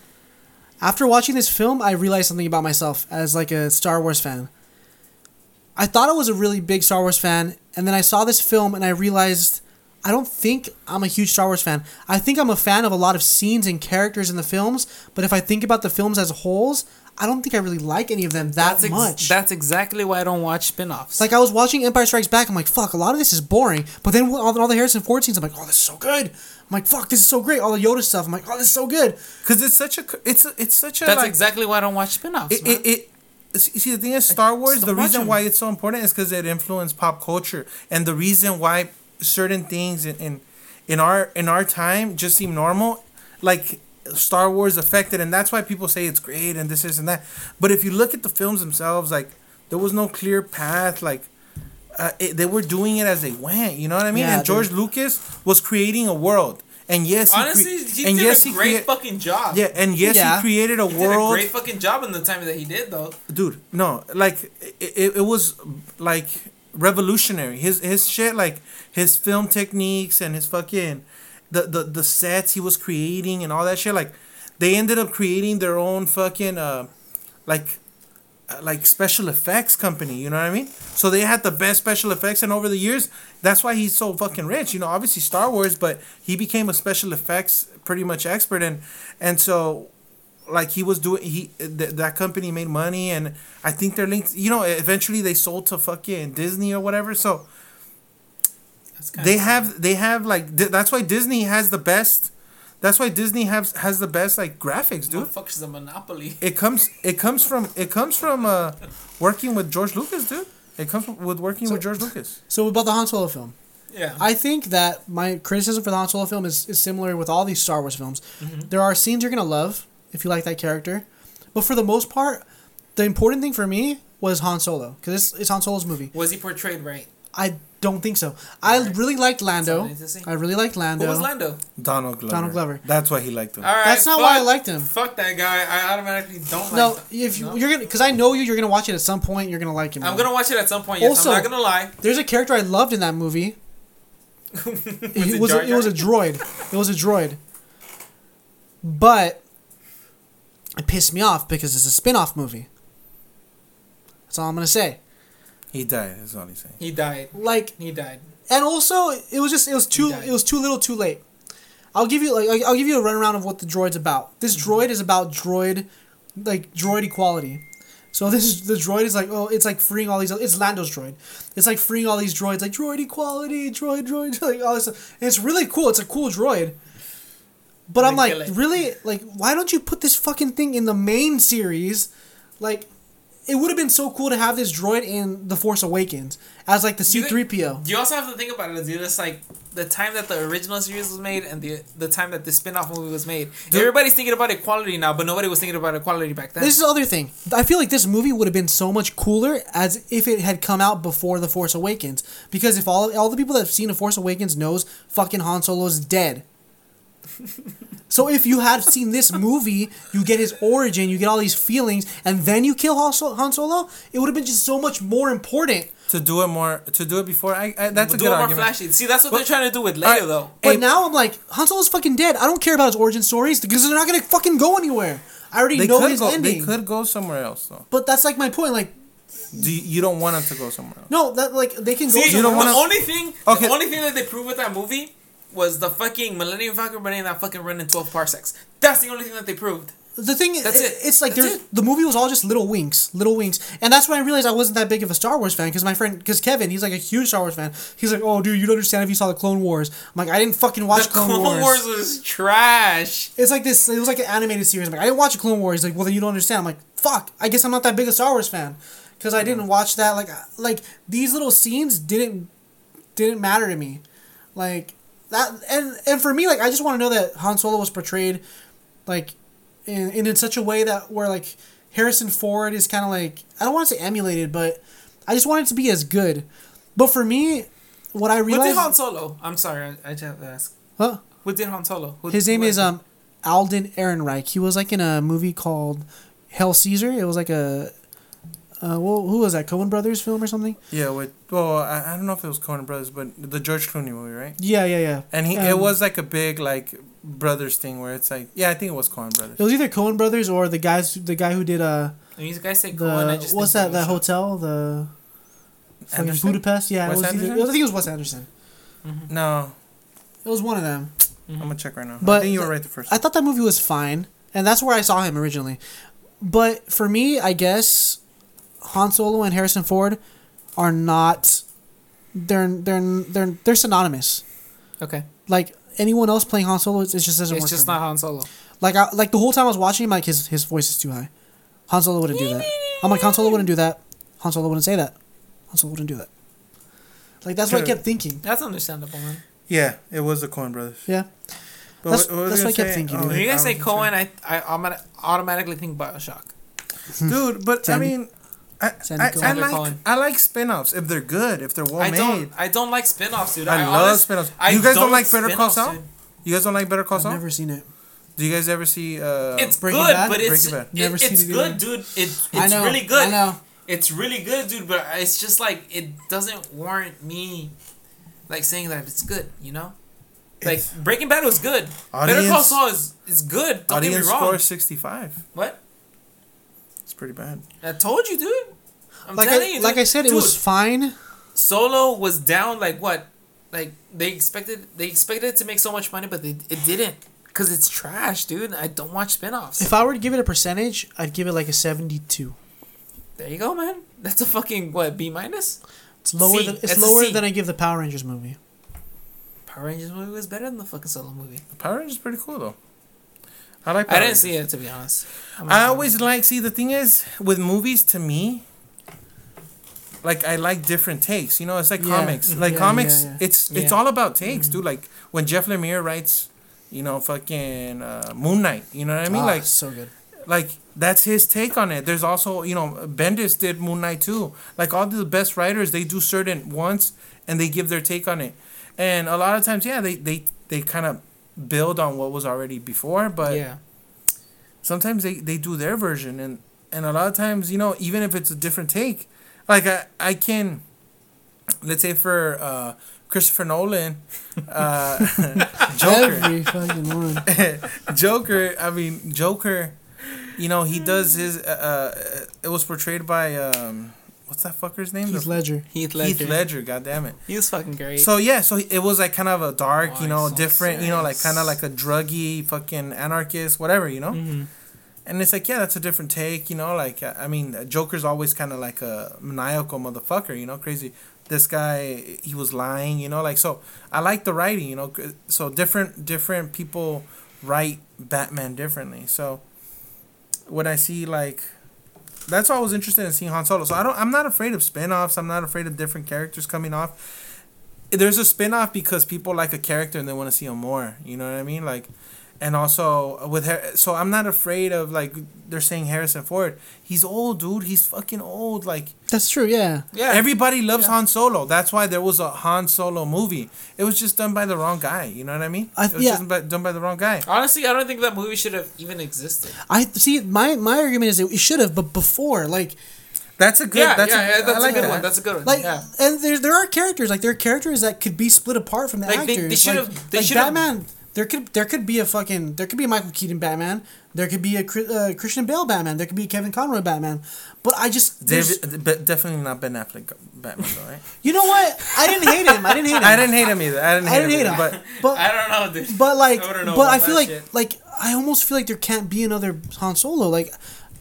After watching this film, I realized something about myself as like a Star Wars fan. I thought I was a really big Star Wars fan, and then I saw this film and I realized I don't think I'm a huge Star Wars fan. I think I'm a fan of a lot of scenes and characters in the films, but if I think about the films as wholes, I don't think I really like any of them that That's ex- much. That's exactly why I don't watch spin-offs. like I was watching Empire Strikes Back, I'm like, fuck, a lot of this is boring. But then all, all the Harrison Ford scenes, I'm like, oh, this is so good. I'm like, fuck, this is so great. All the Yoda stuff, I'm like, oh, this is so good. Cause it's such a it's a, it's such a that's like, exactly why I don't watch spin-offs. it, man. it, it you see the thing is Star Wars. The reason watch 'em. why it's so important is because it influenced pop culture, and the reason why certain things in, in in our in our time just seem normal, like Star Wars affected, and that's why people say it's great and this, this, and that. But if you look at the films themselves, like there was no clear path, like. Uh, it, they were doing it as they went, you know what I mean. Yeah, and George dude. Lucas was creating a world, and yes, he cre- Honestly, he and did yes, a he great crea- fucking job. yeah, and yes, Yeah. he created a He did world a great fucking job in the time that he did, though. dude no like it, it, it was like revolutionary his his shit like his film techniques and his fucking the, the the sets he was creating and all that shit like they ended up creating their own fucking uh like uh, like special effects company you know what i mean? So they had the best special effects and over the years that's why he's so fucking rich you know obviously star wars but he became a special effects pretty much expert and and so like he was doing he th- that company made money and i think they're linked you know eventually they sold to fucking disney or whatever so That's kinda they have they have like th- that's why disney has the best that's why disney has has the best like graphics dude Motherfuckers a monopoly. *laughs* it comes it comes from it comes from uh working with george lucas dude it comes from, with working with george lucas So about the Han Solo film. Yeah. I think that my criticism for the Han Solo film is, is similar with all these Star Wars films. Mm-hmm. There are scenes you're gonna love if you like that character, but for the most part, the important thing for me was Han Solo because it's, it's Han Solo's movie. was he portrayed right? I don't think so. I Alright. really liked That's all I Lando. need to see. I really liked Lando. Who was Lando? donald glover Donald Glover. that's why he liked him All right. That's not why I liked him. Fuck that guy. I automatically don't no, like. if you, no? you're gonna, because I know you, you're gonna watch it at some point. You're gonna like him. I'm gonna watch it at some point. Yes, Also- I'm not gonna lie. There's a character I loved in that movie. *laughs* Was it, it was Jar a, it was a droid. It was a droid. But it pissed me off because it's a spin-off movie. That's all I'm gonna say. He died that's all he's saying He died. Like, He died. and also it was just it was too it was too little, too late. I'll give you like I'll give you a runaround of what the droid's about. This Mm-hmm. droid is about droid, like droid equality. So this is the droid is like oh it's like freeing all these it's Lando's droid. It's like freeing all these droids like droid equality, droid droid *laughs* like all this stuff. And it's really cool. It's a cool droid. But I'm They like really like why don't you put this fucking thing in the main series? Like it would have been so cool to have this droid in The Force Awakens as like the C3PO. You also have to think about it, dude. It's like the time that the original series was made and the the time that the spin-off movie was made. Everybody's thinking about equality now, but nobody was thinking about equality back then. This is the other thing. I feel like this movie would have been so much cooler as if it had come out before The Force Awakens. Because if all all the people that have seen The Force Awakens knows fucking Han Solo's dead. *laughs* so if you had seen this movie, you get his origin, you get all these feelings, and then you kill Han Solo, it would have been just so much more important. to do it more to do it before i, I that's a do good it more argument flashy. See, that's what But- they're trying to do with Leia, Alright. though. But Hey, now I'm like, Han Solo's fucking dead. I don't care about his origin stories because they're not gonna fucking go anywhere. I already they know could his go ending. they could go somewhere else though But that's like my point. Like, do you, you don't want them to go somewhere else no, that like they can go. See, You don't the wanna- only thing, Okay. the only thing that they prove with that movie was the fucking Millennium Falcon running that fucking run in twelve parsecs. That's the only thing that they proved. The thing is, That's it. it's like That's there's it. the movie was all just little winks, little winks, and that's when I realized I wasn't that big of a Star Wars fan because my friend, because Kevin, he's like a huge Star Wars fan. He's like, "Oh, dude, you'd understand if you saw the Clone Wars." I'm like, I didn't fucking watch the Clone, Clone Wars. Wars was trash. It's like this. It was like an animated series. I'm like, I didn't watch Clone Wars. He's like, well, then you don't understand. I'm like, fuck. I guess I'm not that big of a Star Wars fan because I didn't watch that. Like, like these little scenes didn't didn't matter to me, like that. And and for me, like, I just want to know that Han Solo was portrayed, like, in in, in such a way that where like Harrison Ford is kind of like I don't want to say emulated, but I just want it to be as good. But for me, what I realized. What did Han Solo? I'm sorry, I, I just have to ask. huh? What did Han Solo? Who- His name is um Alden Ehrenreich. He was like in a movie called Hail Caesar. It was like a uh, well, who was that? Coen Brothers film or something? Yeah, with well, I, I don't know if it was Coen Brothers, but the George Clooney movie, right? Yeah, yeah, yeah. And he it Um, was like a big like brothers thing where it's like yeah, I think it was Coen Brothers. It was either Coen Brothers or the guys, the guy who did uh And these guys say Cohen. The what's that that hotel the fucking Anderson? Budapest? Yeah, Wes it was either, Anderson? I think it was Wes Anderson. No, It was one of them. I'm gonna check right now. I But think you were right the first. I thought that movie was fine, and that's where I saw him originally. But for me, I guess Han Solo and Harrison Ford are not. They're they're they're they're synonymous. Okay, Like anyone else playing Han Solo, it just doesn't it's work. It's just for me. not Han Solo. like I, like the whole time I was watching him, like his his voice is too high. Han Solo wouldn't do that. I'm like Han Solo wouldn't do that. Han Solo wouldn't say that. Han Solo wouldn't do that. Like that's what I kept thinking. That's understandable, man. yeah, it was the Coen Brothers. Yeah. But That's- what- what was that's I what I kept say? thinking, Oh. When you guys say was Cohen, I I automa- automatically think Bioshock. dude. But I mean, I, I, I like Cohen. I like spin-offs if they're good, if they're well I made. don't I don't like spin-offs, dude. I I, love honest- spin-offs. I You guys don't like Better Call Saul? dude. You guys don't like Better Call I've Saul? never seen it. Do you guys ever see? Uh, It's Breaking good, Bad? but it's Breaking Bad. it- Never seen it's it good, dude. It, it's I know. really good. I know. It's really good, dude. But it's just like it doesn't warrant me like saying that it's good. You know, like It's- Breaking Bad was good. Better Call Audience- Saul is is good. Don't audience get me wrong. score sixty-five. What? It's pretty bad. I told you, dude. I'm Like telling I, you, like. I said, it Dude, was fine. Solo was down like what? Like they expected they expected it to make so much money, but they, it didn't. Cause it's trash, dude. I don't watch spin-offs. If I were to give it a percentage, I'd give it like a seventy-two. there you go, man. That's a fucking what B minus. It's lower C. than it's That's lower than I give the Power Rangers movie. Power Rangers movie was better than the fucking Solo movie. Power Rangers is pretty cool though. I like. Power I didn't Rangers. see it to be honest. I'm I always like. See, the thing is with movies, to me, like I like different takes. You know, it's like Yeah. comics. Like Yeah, comics, yeah, yeah. it's it's Yeah. all about takes, dude. Like when Jeff Lemire writes, you know, fucking uh, Moon Knight. You know what I mean? Ah, like so good. like that's his take on it. There's also you know Bendis did Moon Knight too. Like all the best writers, they do certain ones and they give their take on it. And a lot of times, yeah, they they they kind of build on what was already before, but yeah. sometimes they, they do their version and and a lot of times you know even if it's a different take like i i can let's say for uh christopher nolan uh *laughs* joker Every fucking one. *laughs* joker i mean joker you know he does his uh, uh it was portrayed by um what's that fucker's name Heath The- Ledger. Heath Ledger. Heath Ledger, god damn it. He was fucking great. So yeah, so it was like kind of a dark, Why you know, so different, you know, like kind of like a druggy, fucking anarchist, whatever, you know. Mhm. And it's like, yeah, that's a different take, you know. Like, I I mean, Joker's always kind of like a maniacal motherfucker, you know, crazy. This guy, he was lying, you know, like so. I like the writing, you know. So different, different people write Batman differently. So when I see like, that's why I was interested in seeing Han Solo. So I don't, I'm not afraid of spin-offs. I'm not afraid of different characters coming off. There's a spin-off because people like a character and they want to see him more. You know what I mean? Like and also with her so i'm not afraid of like they're saying harrison ford he's old dude he's fucking old like That's true. Yeah. yeah. everybody loves Yeah. han solo that's why there was a han solo movie it was just done by the wrong guy you know what i mean I- it was yeah. just by, done by the wrong guy Honestly, I don't think that movie should have even existed. I see. My my argument is it should have, but before, like, that's a good yeah, that's yeah, a, yeah, that's like a good that. one. That's a good one. like, yeah. and there there are characters like there are characters that could be split apart from the Like, they- actors. they should've- like, they like should've- Batman. There could there could be a fucking there could be a Michael Keaton Batman There could be a uh, Christian Bale Batman. There could be a Kevin Conroy Batman. But I just David, but definitely not Ben Affleck Batman, though, right? *laughs* you know what? I didn't hate him. I didn't hate him. I didn't hate him either. I didn't hate, I didn't him, hate him. but But I don't know, dude. *laughs* but like I but I feel like shit. like I almost feel like there can't be another Han Solo. Like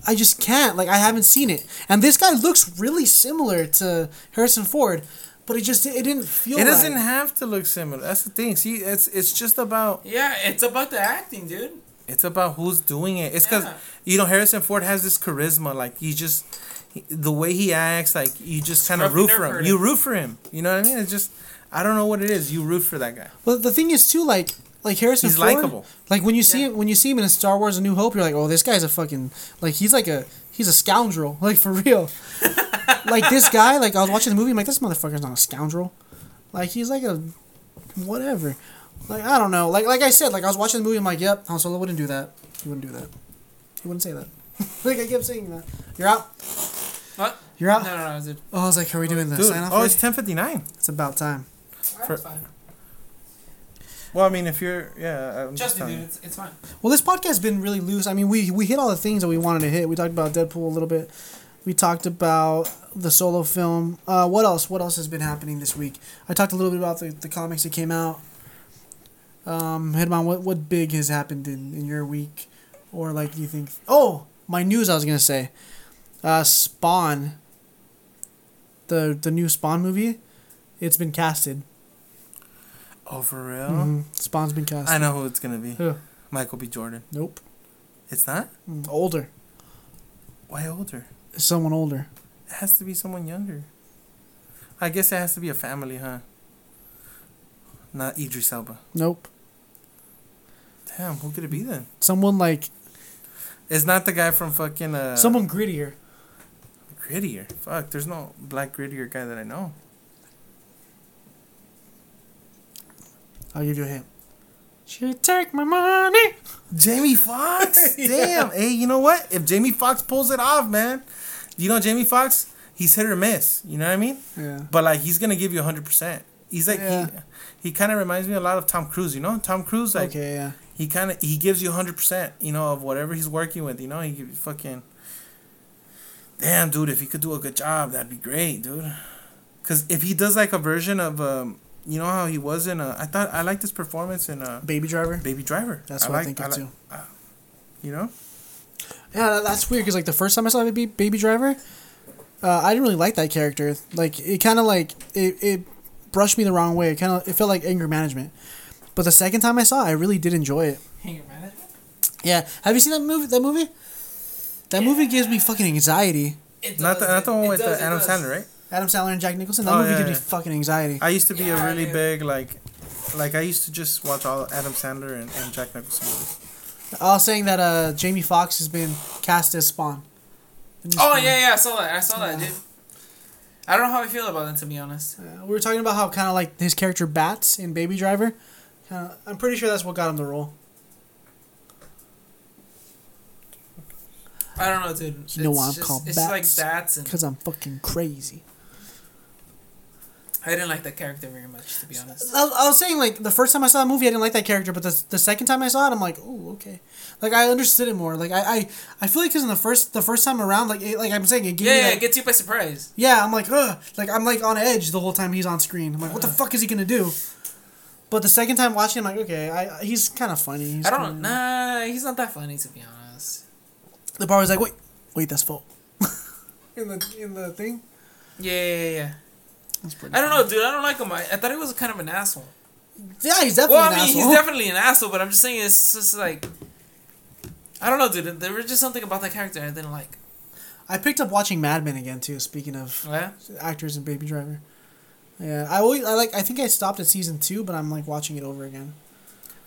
I just can't. Like I haven't seen it. And this guy looks really similar to Harrison Ford, but it just it didn't feel it doesn't right. have to look similar. That's the thing. See, it's it's just about yeah, it's about the acting, dude. it's about who's doing it. It's because Yeah. you know Harrison Ford has this charisma. Like he just he- the way he acts, like you just kind of root for nerve him. You root for him. You know what I mean? It's just I don't know what it is. You root for that guy. Well, the thing is too, like like Harrison He's Ford. likable. Like when you see Yeah. him when you see him in Star Wars: A New Hope, you're like, oh, this guy's a fucking like he's like a he's a scoundrel, *laughs* like for real. like this guy, like I was watching the movie, I'm like, this motherfucker's not a scoundrel. Like he's like a whatever. Like I don't know. Like like I said, like I was watching the movie, I'm like, yep, Han Solo wouldn't do that. He wouldn't do that. He wouldn't say that. *laughs* like I kept saying that. You're out. What? You're out. No, no, no, dude. Oh, I was like, are we doing this? Dude, oh, it's ten fifty nine. it's about time. For- fine. Well, I mean, if you're yeah, I'm just Trust me, dude. It's, it's fine. Well, this podcast has been really loose. I mean, we we hit all the things that we wanted to hit. We talked about Deadpool a little bit. We talked about the solo film. Uh, what else? What else has been happening this week? I talked a little bit about the, the comics that came out. Um, Headman, what what big has happened in, in your week, or like do you think? Oh, my news. I was gonna say, uh, Spawn. The the new Spawn movie, it's been casted. Oh, for real? Mhm. Spawn's been casted. I know who it's gonna be. Who? Michael B. Jordan. Nope. It's not. Mm, Older. Why older? Someone older. It has to be someone younger. I guess it has to be a family, huh? Not Idris Elba. Nope. Damn, who could it be then? Someone like It's not the guy from fucking uh someone grittier. grittier. Fuck, there's no black grittier guy that I know. I'll give you a hint. She take my money. Jamie Foxx. *laughs* Damn. Hey, you know what? If Jamie Foxx pulls it off, man. You know Jamie Foxx? He's hit or miss. You know what I mean? Yeah. But like he's gonna give you hundred percent. He's like Yeah. he he kind of reminds me a lot of Tom Cruise. You know, Tom Cruise like okay. Yeah. he kind of he gives you hundred percent. You know of whatever he's working with. You know he you fucking. Damn, dude! If he could do a good job, that'd be great, dude. Cause if he does like a version of um, you know how he was in uh, I thought I liked his performance in uh, Baby Driver. Baby Driver. That's what I like- think of like- too. You know. Yeah, that- that's weird because like the first time I saw Baby, Baby Driver, uh, I didn't really like that character. Like it kind of like it, it brushed me the wrong way. It kind of it felt like anger management. But the second time I saw, it, I really did enjoy it. Anger management. Yeah. Have you seen that movie? That movie? That movie gives me fucking anxiety. It Not the not the one it with does, uh, it Adam. Sandler, right? Adam Sandler and Jack Nicholson. That Oh, movie yeah, gives me fucking anxiety. I used to be Yeah, a really yeah. big like, like I used to just watch all Adam Sandler and, and Jack Nicholson movies. I was saying that uh, Jamie Foxx has been cast as Spawn. Oh Spawn. yeah, yeah, I saw that. I saw that, dude. I don't know how I feel about that to be honest. Uh, we were talking about how kind of like his character Bats in Baby Driver. Kinda, I'm pretty sure that's what got him the role. I don't know, dude. You know why I'm just- called It's Bats? like that, and Because I'm fucking crazy. I didn't like that character very much, to be honest. I, I was saying like the first time I saw the movie, I didn't like that character, but the, the second time I saw it, I'm like, oh, okay. Like I understood it more. Like I I, I feel like because in the first the first time around, like it, like I'm saying, it gave Yeah, me yeah, that- it gets you by surprise. yeah. I'm like, ugh. Like I'm like on edge the whole time he's on screen. I'm like, what the uh-huh. fuck is he gonna do? But the second time watching, I'm like, okay, I he's kind of funny. He's I don't kinda- Nah, he's not that funny, to be honest. The bar was like, wait, wait, that's full. *laughs* in the in the thing. Yeah, yeah, yeah. That's pretty I don't know, dude. I don't like him. I, I thought he was kind of an asshole. Yeah, he's definitely Well, an I mean, asshole. he's definitely an asshole, but I'm just saying it's just like. I don't know, dude. There was just something about that character I didn't like. I picked up watching Mad Men again too. Speaking of Yeah? actors and Baby Driver. Yeah, I always I like I think I stopped at season two, but I'm like watching it over again.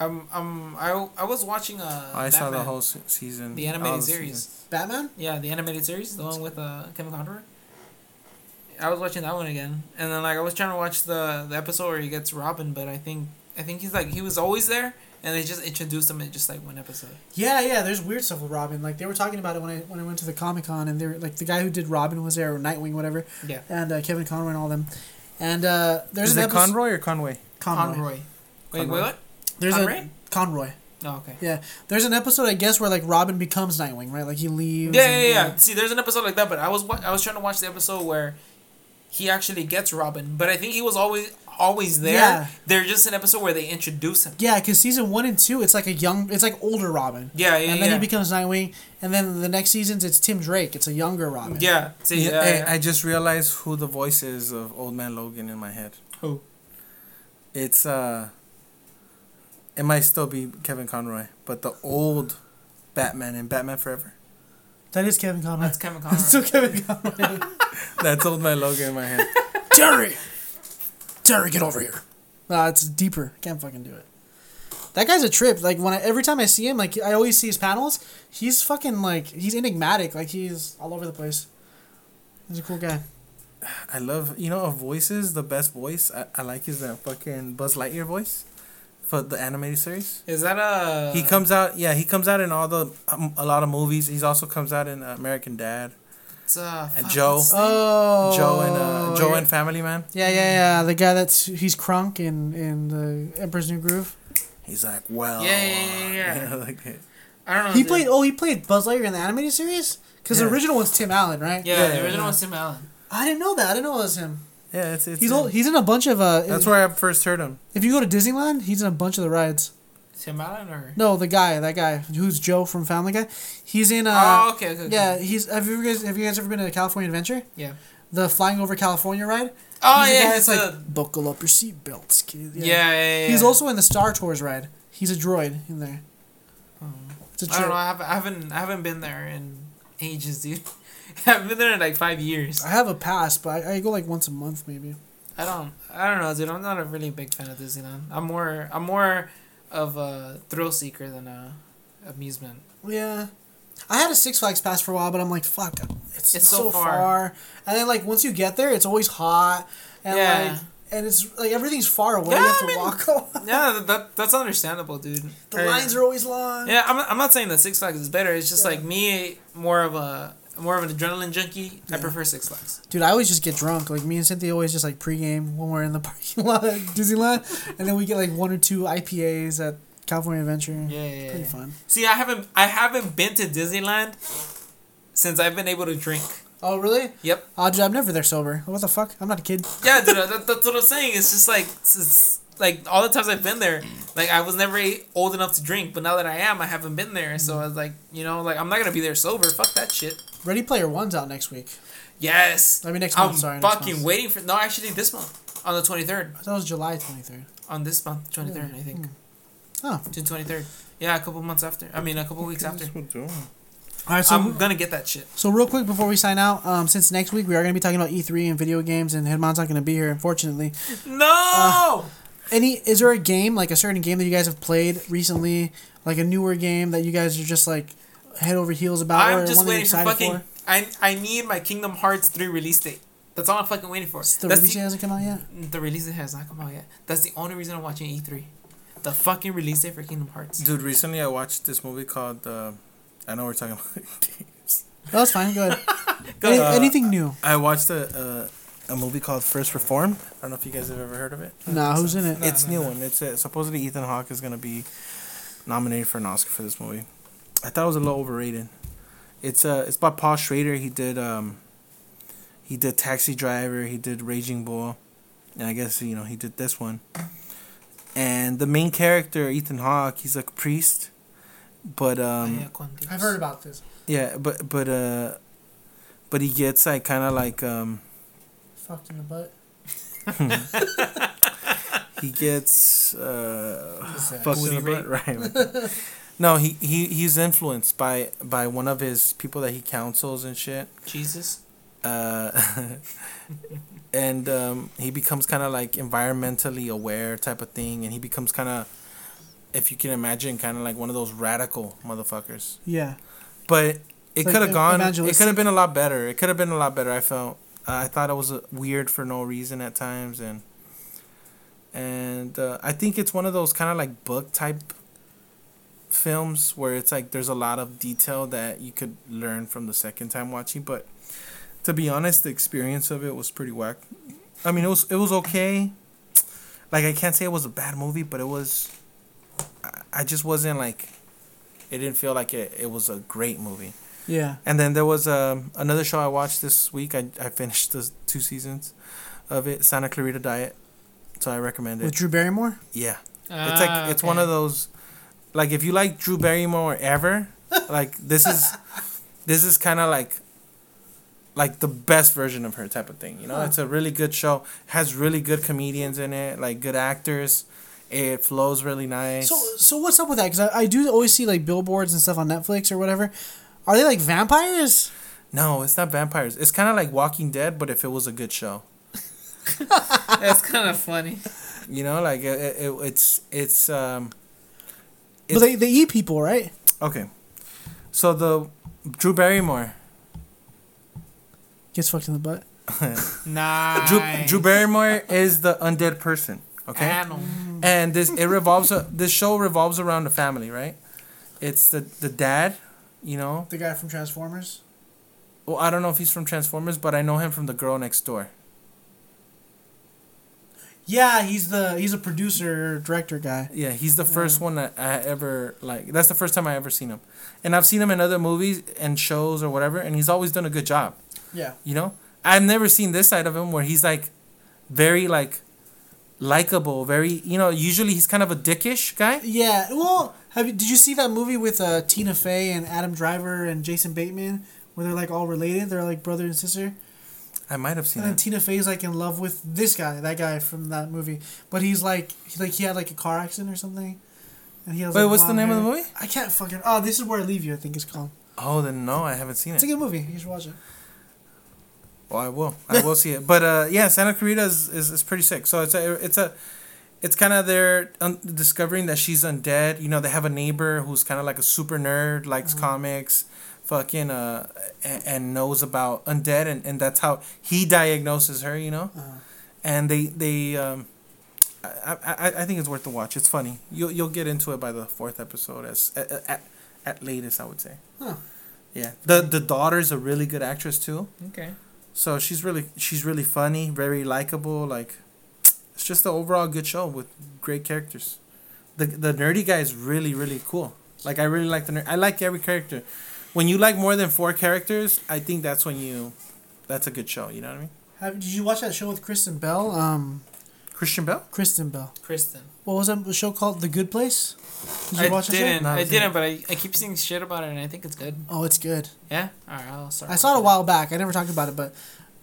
Um, um, I, I was watching uh, I saw the whole se- season. The all animated the series. seasons. Batman. Yeah, the animated series, the one with uh, Kevin Conroy. I was watching that one again, and then like I was trying to watch the the episode where he gets Robin, but I think I think he's like he was always there, and they just introduced him in just like one episode. Yeah, yeah. There's weird stuff with Robin. Like they were talking about it when I when I went to the Comic Con, and they were like the guy who did Robin was there, or Nightwing, whatever, Yeah, and uh, Kevin Conroy and all them. And uh, there's Is an it episode- Conroy or Conway? Conroy. Conroy. Wait, Conroy. wait, what? There's Conroy? a Conroy. Oh, okay. Yeah, there's an episode I guess where like Robin becomes Nightwing, right? Like he leaves. Yeah, and- yeah, yeah. See, there's an episode like that, but I was wa- I was trying to watch the episode where he actually gets Robin, but I think he was always always there. Yeah. They're just an episode where they introduce him. Yeah, because season one and two, it's like a young, it's like older Robin. Yeah, yeah, and then yeah. he becomes Nightwing, and then the next seasons it's Tim Drake. It's a younger Robin. yeah. See, Yeah, yeah, hey, yeah. I just realized who the voice is of Old Man Logan in my head. Who? It's uh. It might still be Kevin Conroy, but the old Batman in Batman Forever. That is Kevin Conroy. That's Kevin Conroy. *laughs* That's still Kevin Conroy. *laughs* That's Old Man Logan in my head. *laughs* Terry, Terry, get over here. Nah, it's deeper. Can't fucking do it. That guy's a trip. Like when I, every time I see him, like I always see his panels. He's fucking like he's enigmatic. Like he's all over the place. He's a cool guy. I love you know of voices. The best voice I, I like is that fucking Buzz Lightyear voice, for the animated series. Is that a? he comes out. Yeah, he comes out in all the um, a lot of movies. He's also comes out in uh, American Dad, It's, uh, And Joe. what's his name? Oh, Joe and uh, Joe yeah. and Family Man. Yeah, yeah, yeah. The guy that's he's Kronk in in the Emperor's New Groove. He's like, well, Yeah, yeah, yeah, yeah. *laughs* You know, like, I don't know. He dude. played. Oh, he played Buzz Lightyear in the animated series. Because Yeah. the original one's Tim Allen, right? Yeah, Yeah, the original yeah. was Tim Allen. I didn't know that. I didn't know it was him. Yeah, it's, it's He's old, he's in a bunch of uh. That's where I first heard him. If you go to Disneyland, he's in a bunch of the rides. Tim Allen or? No, the guy, that guy who's Joe from Family Guy. He's in. Uh, oh, okay, okay. okay. Yeah, he's. Have you guys? Have you guys ever been to California Adventure? Yeah. The flying over California ride. Oh he's yeah, it's like. like buckle up your seatbelts, kid. Yeah, yeah, yeah. yeah. He's also in the Star Tours ride. He's a droid in there. It's a I don't know. I haven't, I haven't, I haven't been there in ages, dude. *laughs* I haven't been there in like five years. I have a pass, but I, I go like once a month maybe. I don't, I don't know, dude. I'm not a really big fan of Disneyland. I'm more, I'm more of a thrill seeker than a amusement. Yeah. I had a Six Flags pass for a while, but I'm like, fuck, it's, It's so, so far. far. And then like once you get there, it's always hot, and Yeah. like, and it's like everything's far away. Yeah, you have to I mean- walk. a lot. Yeah, that, that that's understandable, dude. the lines are always long. Yeah, I'm, I'm not saying that Six Flags is better. It's just Yeah. like me, more of a, more of an adrenaline junkie. I prefer Six Flags. Dude, I always just get drunk. Like me and Cynthia always just like pregame when we're in the *laughs* parking lot at Disneyland, and then we get like one or two IPAs at California Adventure. Yeah, yeah, Pretty yeah. fun. See, I haven't, I haven't been to Disneyland since I've been able to drink. Oh really? Yep. Oh, dude, I'm never there sober. What the fuck? I'm not a kid. Yeah, dude, that, that's what I'm saying. It's just like, it's, it's like all the times I've been there, like I was never old enough to drink, but now that I am, I haven't been there. So I was like, you know, like I'm not gonna be there sober. Fuck that shit. Ready Player One's out next week. Yes. I mean next I'm month. Sorry. next fucking month. waiting for no, actually this month on the 23rd. I thought it was July 23rd. On this month, 23rd, hmm. I think. Hmm. Oh. June 23rd. Yeah, a couple months after. I mean, a couple weeks after. All right, so I'm gonna get that shit. So real quick before we sign out, um, since next week we are going to be talking about E3 and video games, and Headmon's not going to be here, unfortunately. No. Uh, Any is there a game like a certain game that you guys have played recently, like a newer game that you guys are just like head over heels about? or I'm just you're waiting for excited fucking. I I need my Kingdom Hearts 3 release date. That's all I'm fucking waiting for. The That's release the, hasn't come out yet. the release date has not come out yet. That's the only reason I'm watching E3. The fucking release date for Kingdom Hearts. Dude, recently I watched this movie called. Uh, I know we're talking *laughs* about games. That's fine. Go ahead. *laughs* Go Any, ahead. anything new? I watched a, a a movie called First Reformed. I don't know if you guys have ever heard of it. Nah, who's in it? No, it's no, new no. one. It's uh, supposedly Ethan Hawke is gonna be nominated for an Oscar for this movie. I thought it was a little overrated. It's uh it's by Paul Schrader. He did um he did Taxi Driver. He did Raging Bull, and I guess you know he did this one. And the main character Ethan Hawke, he's a priest, but um Vaya con Dios. I've heard about this. yeah, but but uh but he gets like kind of like um Fucked in the butt. *laughs* he gets uh fucked in the butt, right? *laughs* no, he, he he's influenced by by one of his people that he counsels and shit. Jesus. Uh, *laughs* and um, he becomes kind of like environmentally aware type of thing, and he becomes kind of, if you can imagine, kind of like one of those radical motherfuckers. Yeah. But it Like could have gone. It could have been a lot better. It could have been a lot better. I felt. I thought it was uh, weird for no reason at times, and and uh, I think it's one of those kind of like book type films where it's like there's a lot of detail that you could learn from the second time watching. But to be honest, the experience of it was pretty whack. I mean, it was it was okay. Like I can't say it was a bad movie, but it was I- I just wasn't like, it didn't feel like it, it was a great movie. Yeah. And then there was um, another show I watched this week. I, I finished the two seasons of it, Santa Clarita Diet. So I recommend it. With Drew Barrymore. yeah, it's like it's one of those, like if you like Drew Barrymore ever, *laughs* like this is, this is kind of like, like the best version of her type of thing. You know, Huh. it's a really good show. Has really good comedians in it, like good actors. It flows really nice. So so what's up with that? Because I, I do always see like billboards and stuff on Netflix or whatever. Are they like vampires? no, it's not vampires. It's kind of like Walking Dead, but if it was a good show. *laughs* That's kind of funny. You know, like it, it, it's it's um. but they, they eat people, right? Okay, so the Drew Barrymore, Gets fucked in the butt. *laughs* Nice. Drew, Drew Barrymore is the undead person. Okay, Animal. and this it revolves. a- This show revolves around the family, right? It's the the dad, you know. The guy from Transformers. Well, I don't know if he's from Transformers, but I know him from The Girl Next Door. Yeah, he's the he's a producer director guy. Yeah, he's the first Yeah. one that I ever like. That's the first time I ever seen him, and I've seen him in other movies and shows or whatever, and he's always done a good job. Yeah. You know, I've never seen this side of him where he's like, very like, likable. Very, you know. Usually he's kind of a dickish guy. Yeah. Well, have you, did you see that movie with uh, Tina Fey and Adam Driver and Jason Bateman where they're like all related? They're like brother and sister. I might have seen And then it. Tina Fey's like in love with this guy, that guy from that movie. But he's like, he, like he had like a car accident or something. And he has. Wait, like, what's the name of the movie? I can't fucking. Oh, this is where I leave you. I think it's called. Oh, then no, I haven't seen it. It's a good movie. You should watch it. Well, I will. I will see it. But uh, yeah, Santa Clarita is, is, is pretty sick. So it's a it's a it's kind of their un- discovering that she's undead. You know, they have a neighbor who's kind of like a super nerd, likes comics, fucking uh, and, and knows about undead, and, and that's how he diagnoses her. You know, Uh, and they they um. I, I, I think it's worth the watch. It's funny. You'll you'll get into it by the fourth episode as at, at, at latest I would say. Huh. Yeah. The the daughter's a really good actress too. Okay. So she's really she's really funny, very likable. Like, it's just an overall good show with great characters. The the nerdy guy is really really cool. Like I really like the ner- I like every character. When you like more than four characters, I think that's when you, that's a good show. You know what I mean? have, did you watch that show with Kristen Bell? Um, Christian Bell. Kristen Bell. Kristen. What was that show called? The Good Place. Did you I watch that show? didn't. No, I I haven't didn't, but I, I keep seeing shit about it, and I think it's good. Oh, it's good. Yeah. All right, I'll start. I saw it a while back. I never talked about it, but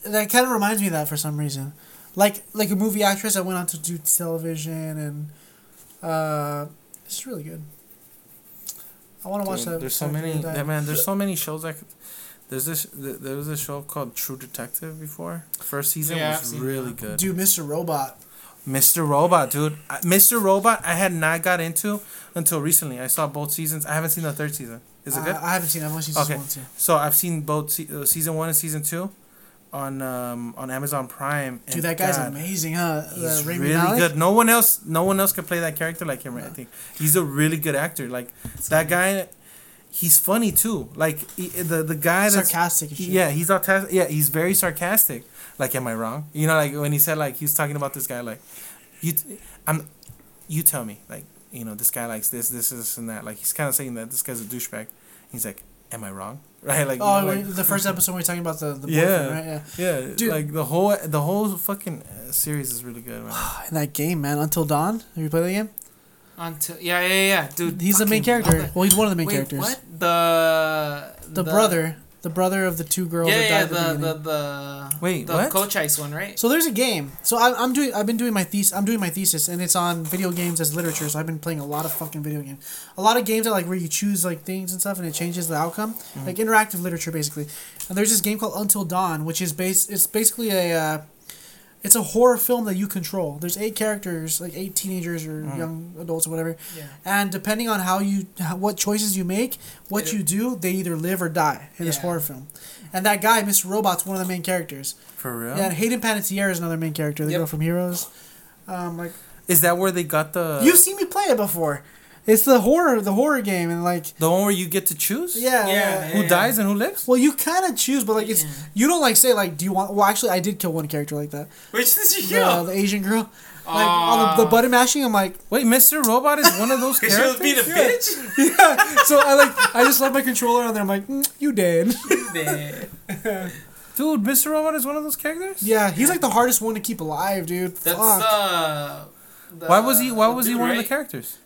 that kind of reminds me of that for some reason. Like like a movie actress that went on to do television and uh, it's really good. I want to watch that. there's so many. Night. Yeah, man, there's so many shows. I could, there's this. There was a show called True Detective before. First season Yeah, was really good. Dude, Mr. Robot. Mr. Robot, dude. Mr. Robot, I had not got into until recently. I saw both seasons. I haven't seen the third season. Is it good? I haven't seen. it. I've only seen Okay. one too. so I've seen both se- uh, season one and season two, on um on Amazon Prime. Dude, and that guy's God, amazing, huh? He's Uh, really good. No one else, no one else can play that character like him. I think he's a really good actor. Like that guy, he's funny too. Like he, the the guy that's Sarcastic. Shit. yeah, he's autistic. Yeah, he's very sarcastic. Like, am I wrong? You know, like when he said like he was talking about this guy, like, you, t- I'm, you tell me, like, you know, this guy likes this, this, this, and that. Like, he's kind of saying that this guy's a douchebag. He's like, am I wrong? Right? Like, Oh, know, like the first episode we are talking about the, the boyfriend, Yeah. right? Yeah. yeah, Dude. like the whole the whole fucking uh, series is really good, man. *sighs* And that game, man, Until Dawn. Have you played that game? Until yeah, yeah, yeah, dude. He's the main character. Well, he's one of the main Wait, characters. what? The The, brother, the brother of the two girls Yeah, that yeah, at the, the the the Wait, the what? coach ice one, right? So there's a game. So I, I'm doing. I've been doing my thesis. I'm doing my thesis, and it's on video games as literature. So I've been playing a lot of fucking video games. A lot of games are like where you choose like things and stuff, and it changes the outcome. Like interactive literature, basically. And there's this game called Until Dawn, which is based. It's basically a. Uh, it's a horror film that you control. There's eight characters, like eight teenagers or young adults or whatever. Yeah. And depending on how you, how, what choices you make, what It- you do, they either live or die in this horror film. And that guy, Mr. Robot's one of the main characters. For real? Yeah, and Hayden Panettiere is another main character. The Yep. girl from Heroes. Um, like Is that where they got the you've seen me play it before. It's the horror, the horror game, and like the one where you get to choose? yeah, Yeah, yeah. Who yeah. dies and who lives? Well, you kind of choose, but like it's Yeah. you don't like say like, do you want? Well, actually, I did kill one character like that. Which did you The, kill? the Asian girl. Like all the, the button mashing, I'm like, Wait, Mr. Robot is one of those *laughs* characters. being a Yeah. bitch. *laughs* yeah. So I like, I just left my controller on there. I'm like, mm, you dead. Man. *laughs* Dude, Mr. Robot is one of those characters. Yeah, he's like the hardest one to keep alive, dude. That's Fuck. uh. the- Why was he? Why was he dude, one of the characters?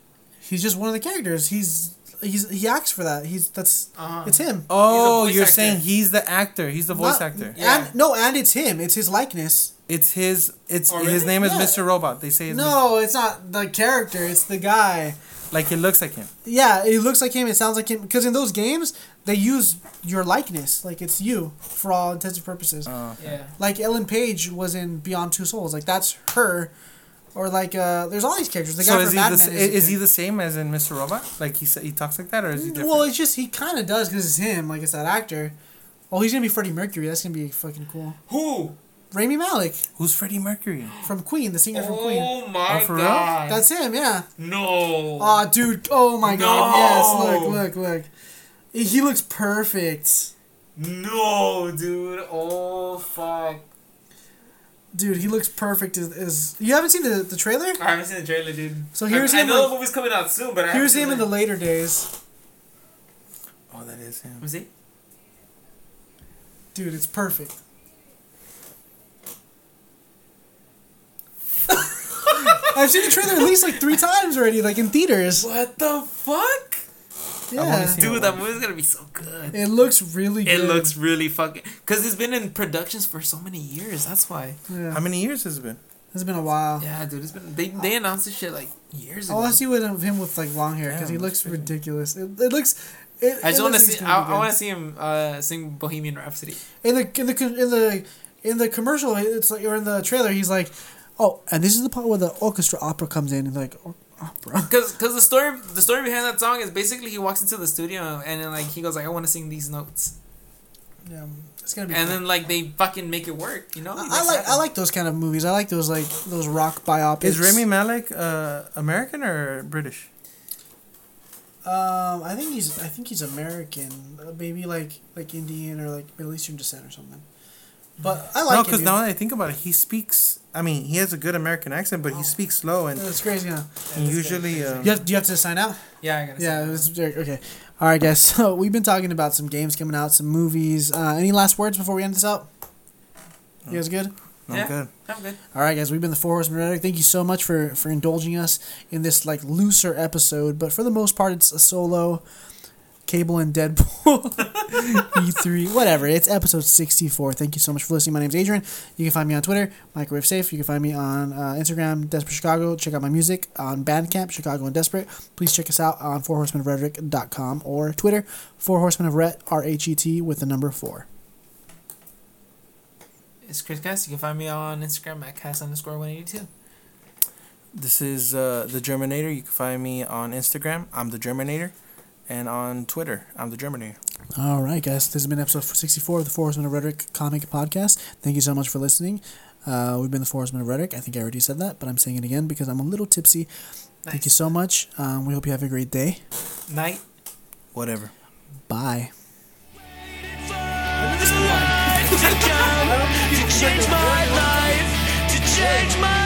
He's just one of the characters. He's he's he acts for that. He's that's Uh-huh. it's him. Oh, you're actor. saying he's the actor. He's the voice Not- actor. Yeah. And no, and it's him. It's his likeness. It's his. It's Oh, his name is Yeah. Mr. Robot. They say it's No, it's not the character. It's the guy. like it looks like him. Yeah, it looks like him. It sounds like him. Because in those games, they use your likeness. Like it's you for all intents and purposes. Uh, Yeah. like Ellen Page was in Beyond Two Souls. Like that's her. Or like uh, there's all these characters. The guy so from is he Mad the, Men is, is he the same as in Mr. Robot? Like he he talks like that, or is he different? Well, it's just he kind of does because it's him. Like it's that actor. Oh, he's gonna be Freddie Mercury. That's gonna be fucking cool. Who? Rami Malek Who's Freddie Mercury? from Queen, the singer from Queen. Oh my Oh, for real? god. That's him. Yeah. no. Oh, dude. Oh my god. Yes. Look. Look. Look. He looks perfect. no, dude. Oh fuck. Dude, he looks perfect. Is, is you haven't seen the, the trailer? I haven't seen the trailer, dude. So here's I, him, I know like- the movie's coming out soon, but I Here's him in the later days. Oh, that is him. Was he? Dude, it's perfect. *laughs* I've seen the trailer at least like three times already, like in theaters. What the fuck? Wanna Yeah, Dude, that movie's gonna be so good. it looks really good. It looks really fucking. Cause it's been in productions for so many years. That's why. Yeah, How many years has it been? it's been a while. Yeah, dude. It's been. They they announced this shit like years I ago. want to see what of him with like long hair because he Damn, looks ridiculous. It, it looks. It, I just it want to see. it's I, I want to see him uh, sing Bohemian Rhapsody. in the in the in the in the commercial. It's like or in the trailer. He's like, oh, and this is the part where the orchestra opera comes in. And like "O- opera. Cause, cause the story, the story behind that song is basically he walks into the studio and then like he goes like I want to sing these notes, Yeah, it's gonna be. and cool. then like they fucking make it work. You know. I, I like happen. I like those kind of movies. I like those like those rock biopics. Is Remy Malek uh, American or British? Um, I think he's I think he's American, uh, maybe like like Indian or like Middle Eastern descent or something. But I like no, it. because now that I think about it, he speaks. I mean, he has a good American accent, but he speaks slow and, it's crazy. Huh? and usually. Um, You have, do you have to sign out? Yeah, I gotta. Yeah, say it was very, okay. All right, guys. *laughs* So we've been talking about some games coming out, some movies. Uh, any last words before we end this out? You guys good? I'm Yeah. good. I'm good. All right, guys. We've been the Four Horsemen of Rhetoric. Thank you so much for for indulging us in this like looser episode, but for the most part, it's a solo. Cable and Deadpool, *laughs* E3, whatever. It's episode 64. Thank you so much for listening. My name's Adrian. You can find me on Twitter, Microwave Safe. You can find me on uh, Instagram, Desperate Chicago. Check out my music on Bandcamp, Chicago and Desperate. Please check us out on fourhorsemenofrhetoric.com or Twitter, Four Horsemen of Rhet, R H E T, with the number four. It's Chris Cast. You can find me on Instagram at cast underscore one eighty two. This is uh, the Germinator. You can find me on Instagram. I'm the Germinator, and on Twitter, I'm the Germany. All right, guys. This has been episode 64 of the Four Horsemen of Rhetoric comic podcast. Thank you so much for listening. Uh, we've been the Four Horsemen of Rhetoric. I think I already said that, but I'm saying it again because I'm a little tipsy. Thank you so much. Um, we hope you have a great day. Night. Whatever. Bye. *laughs* to change my life, to change my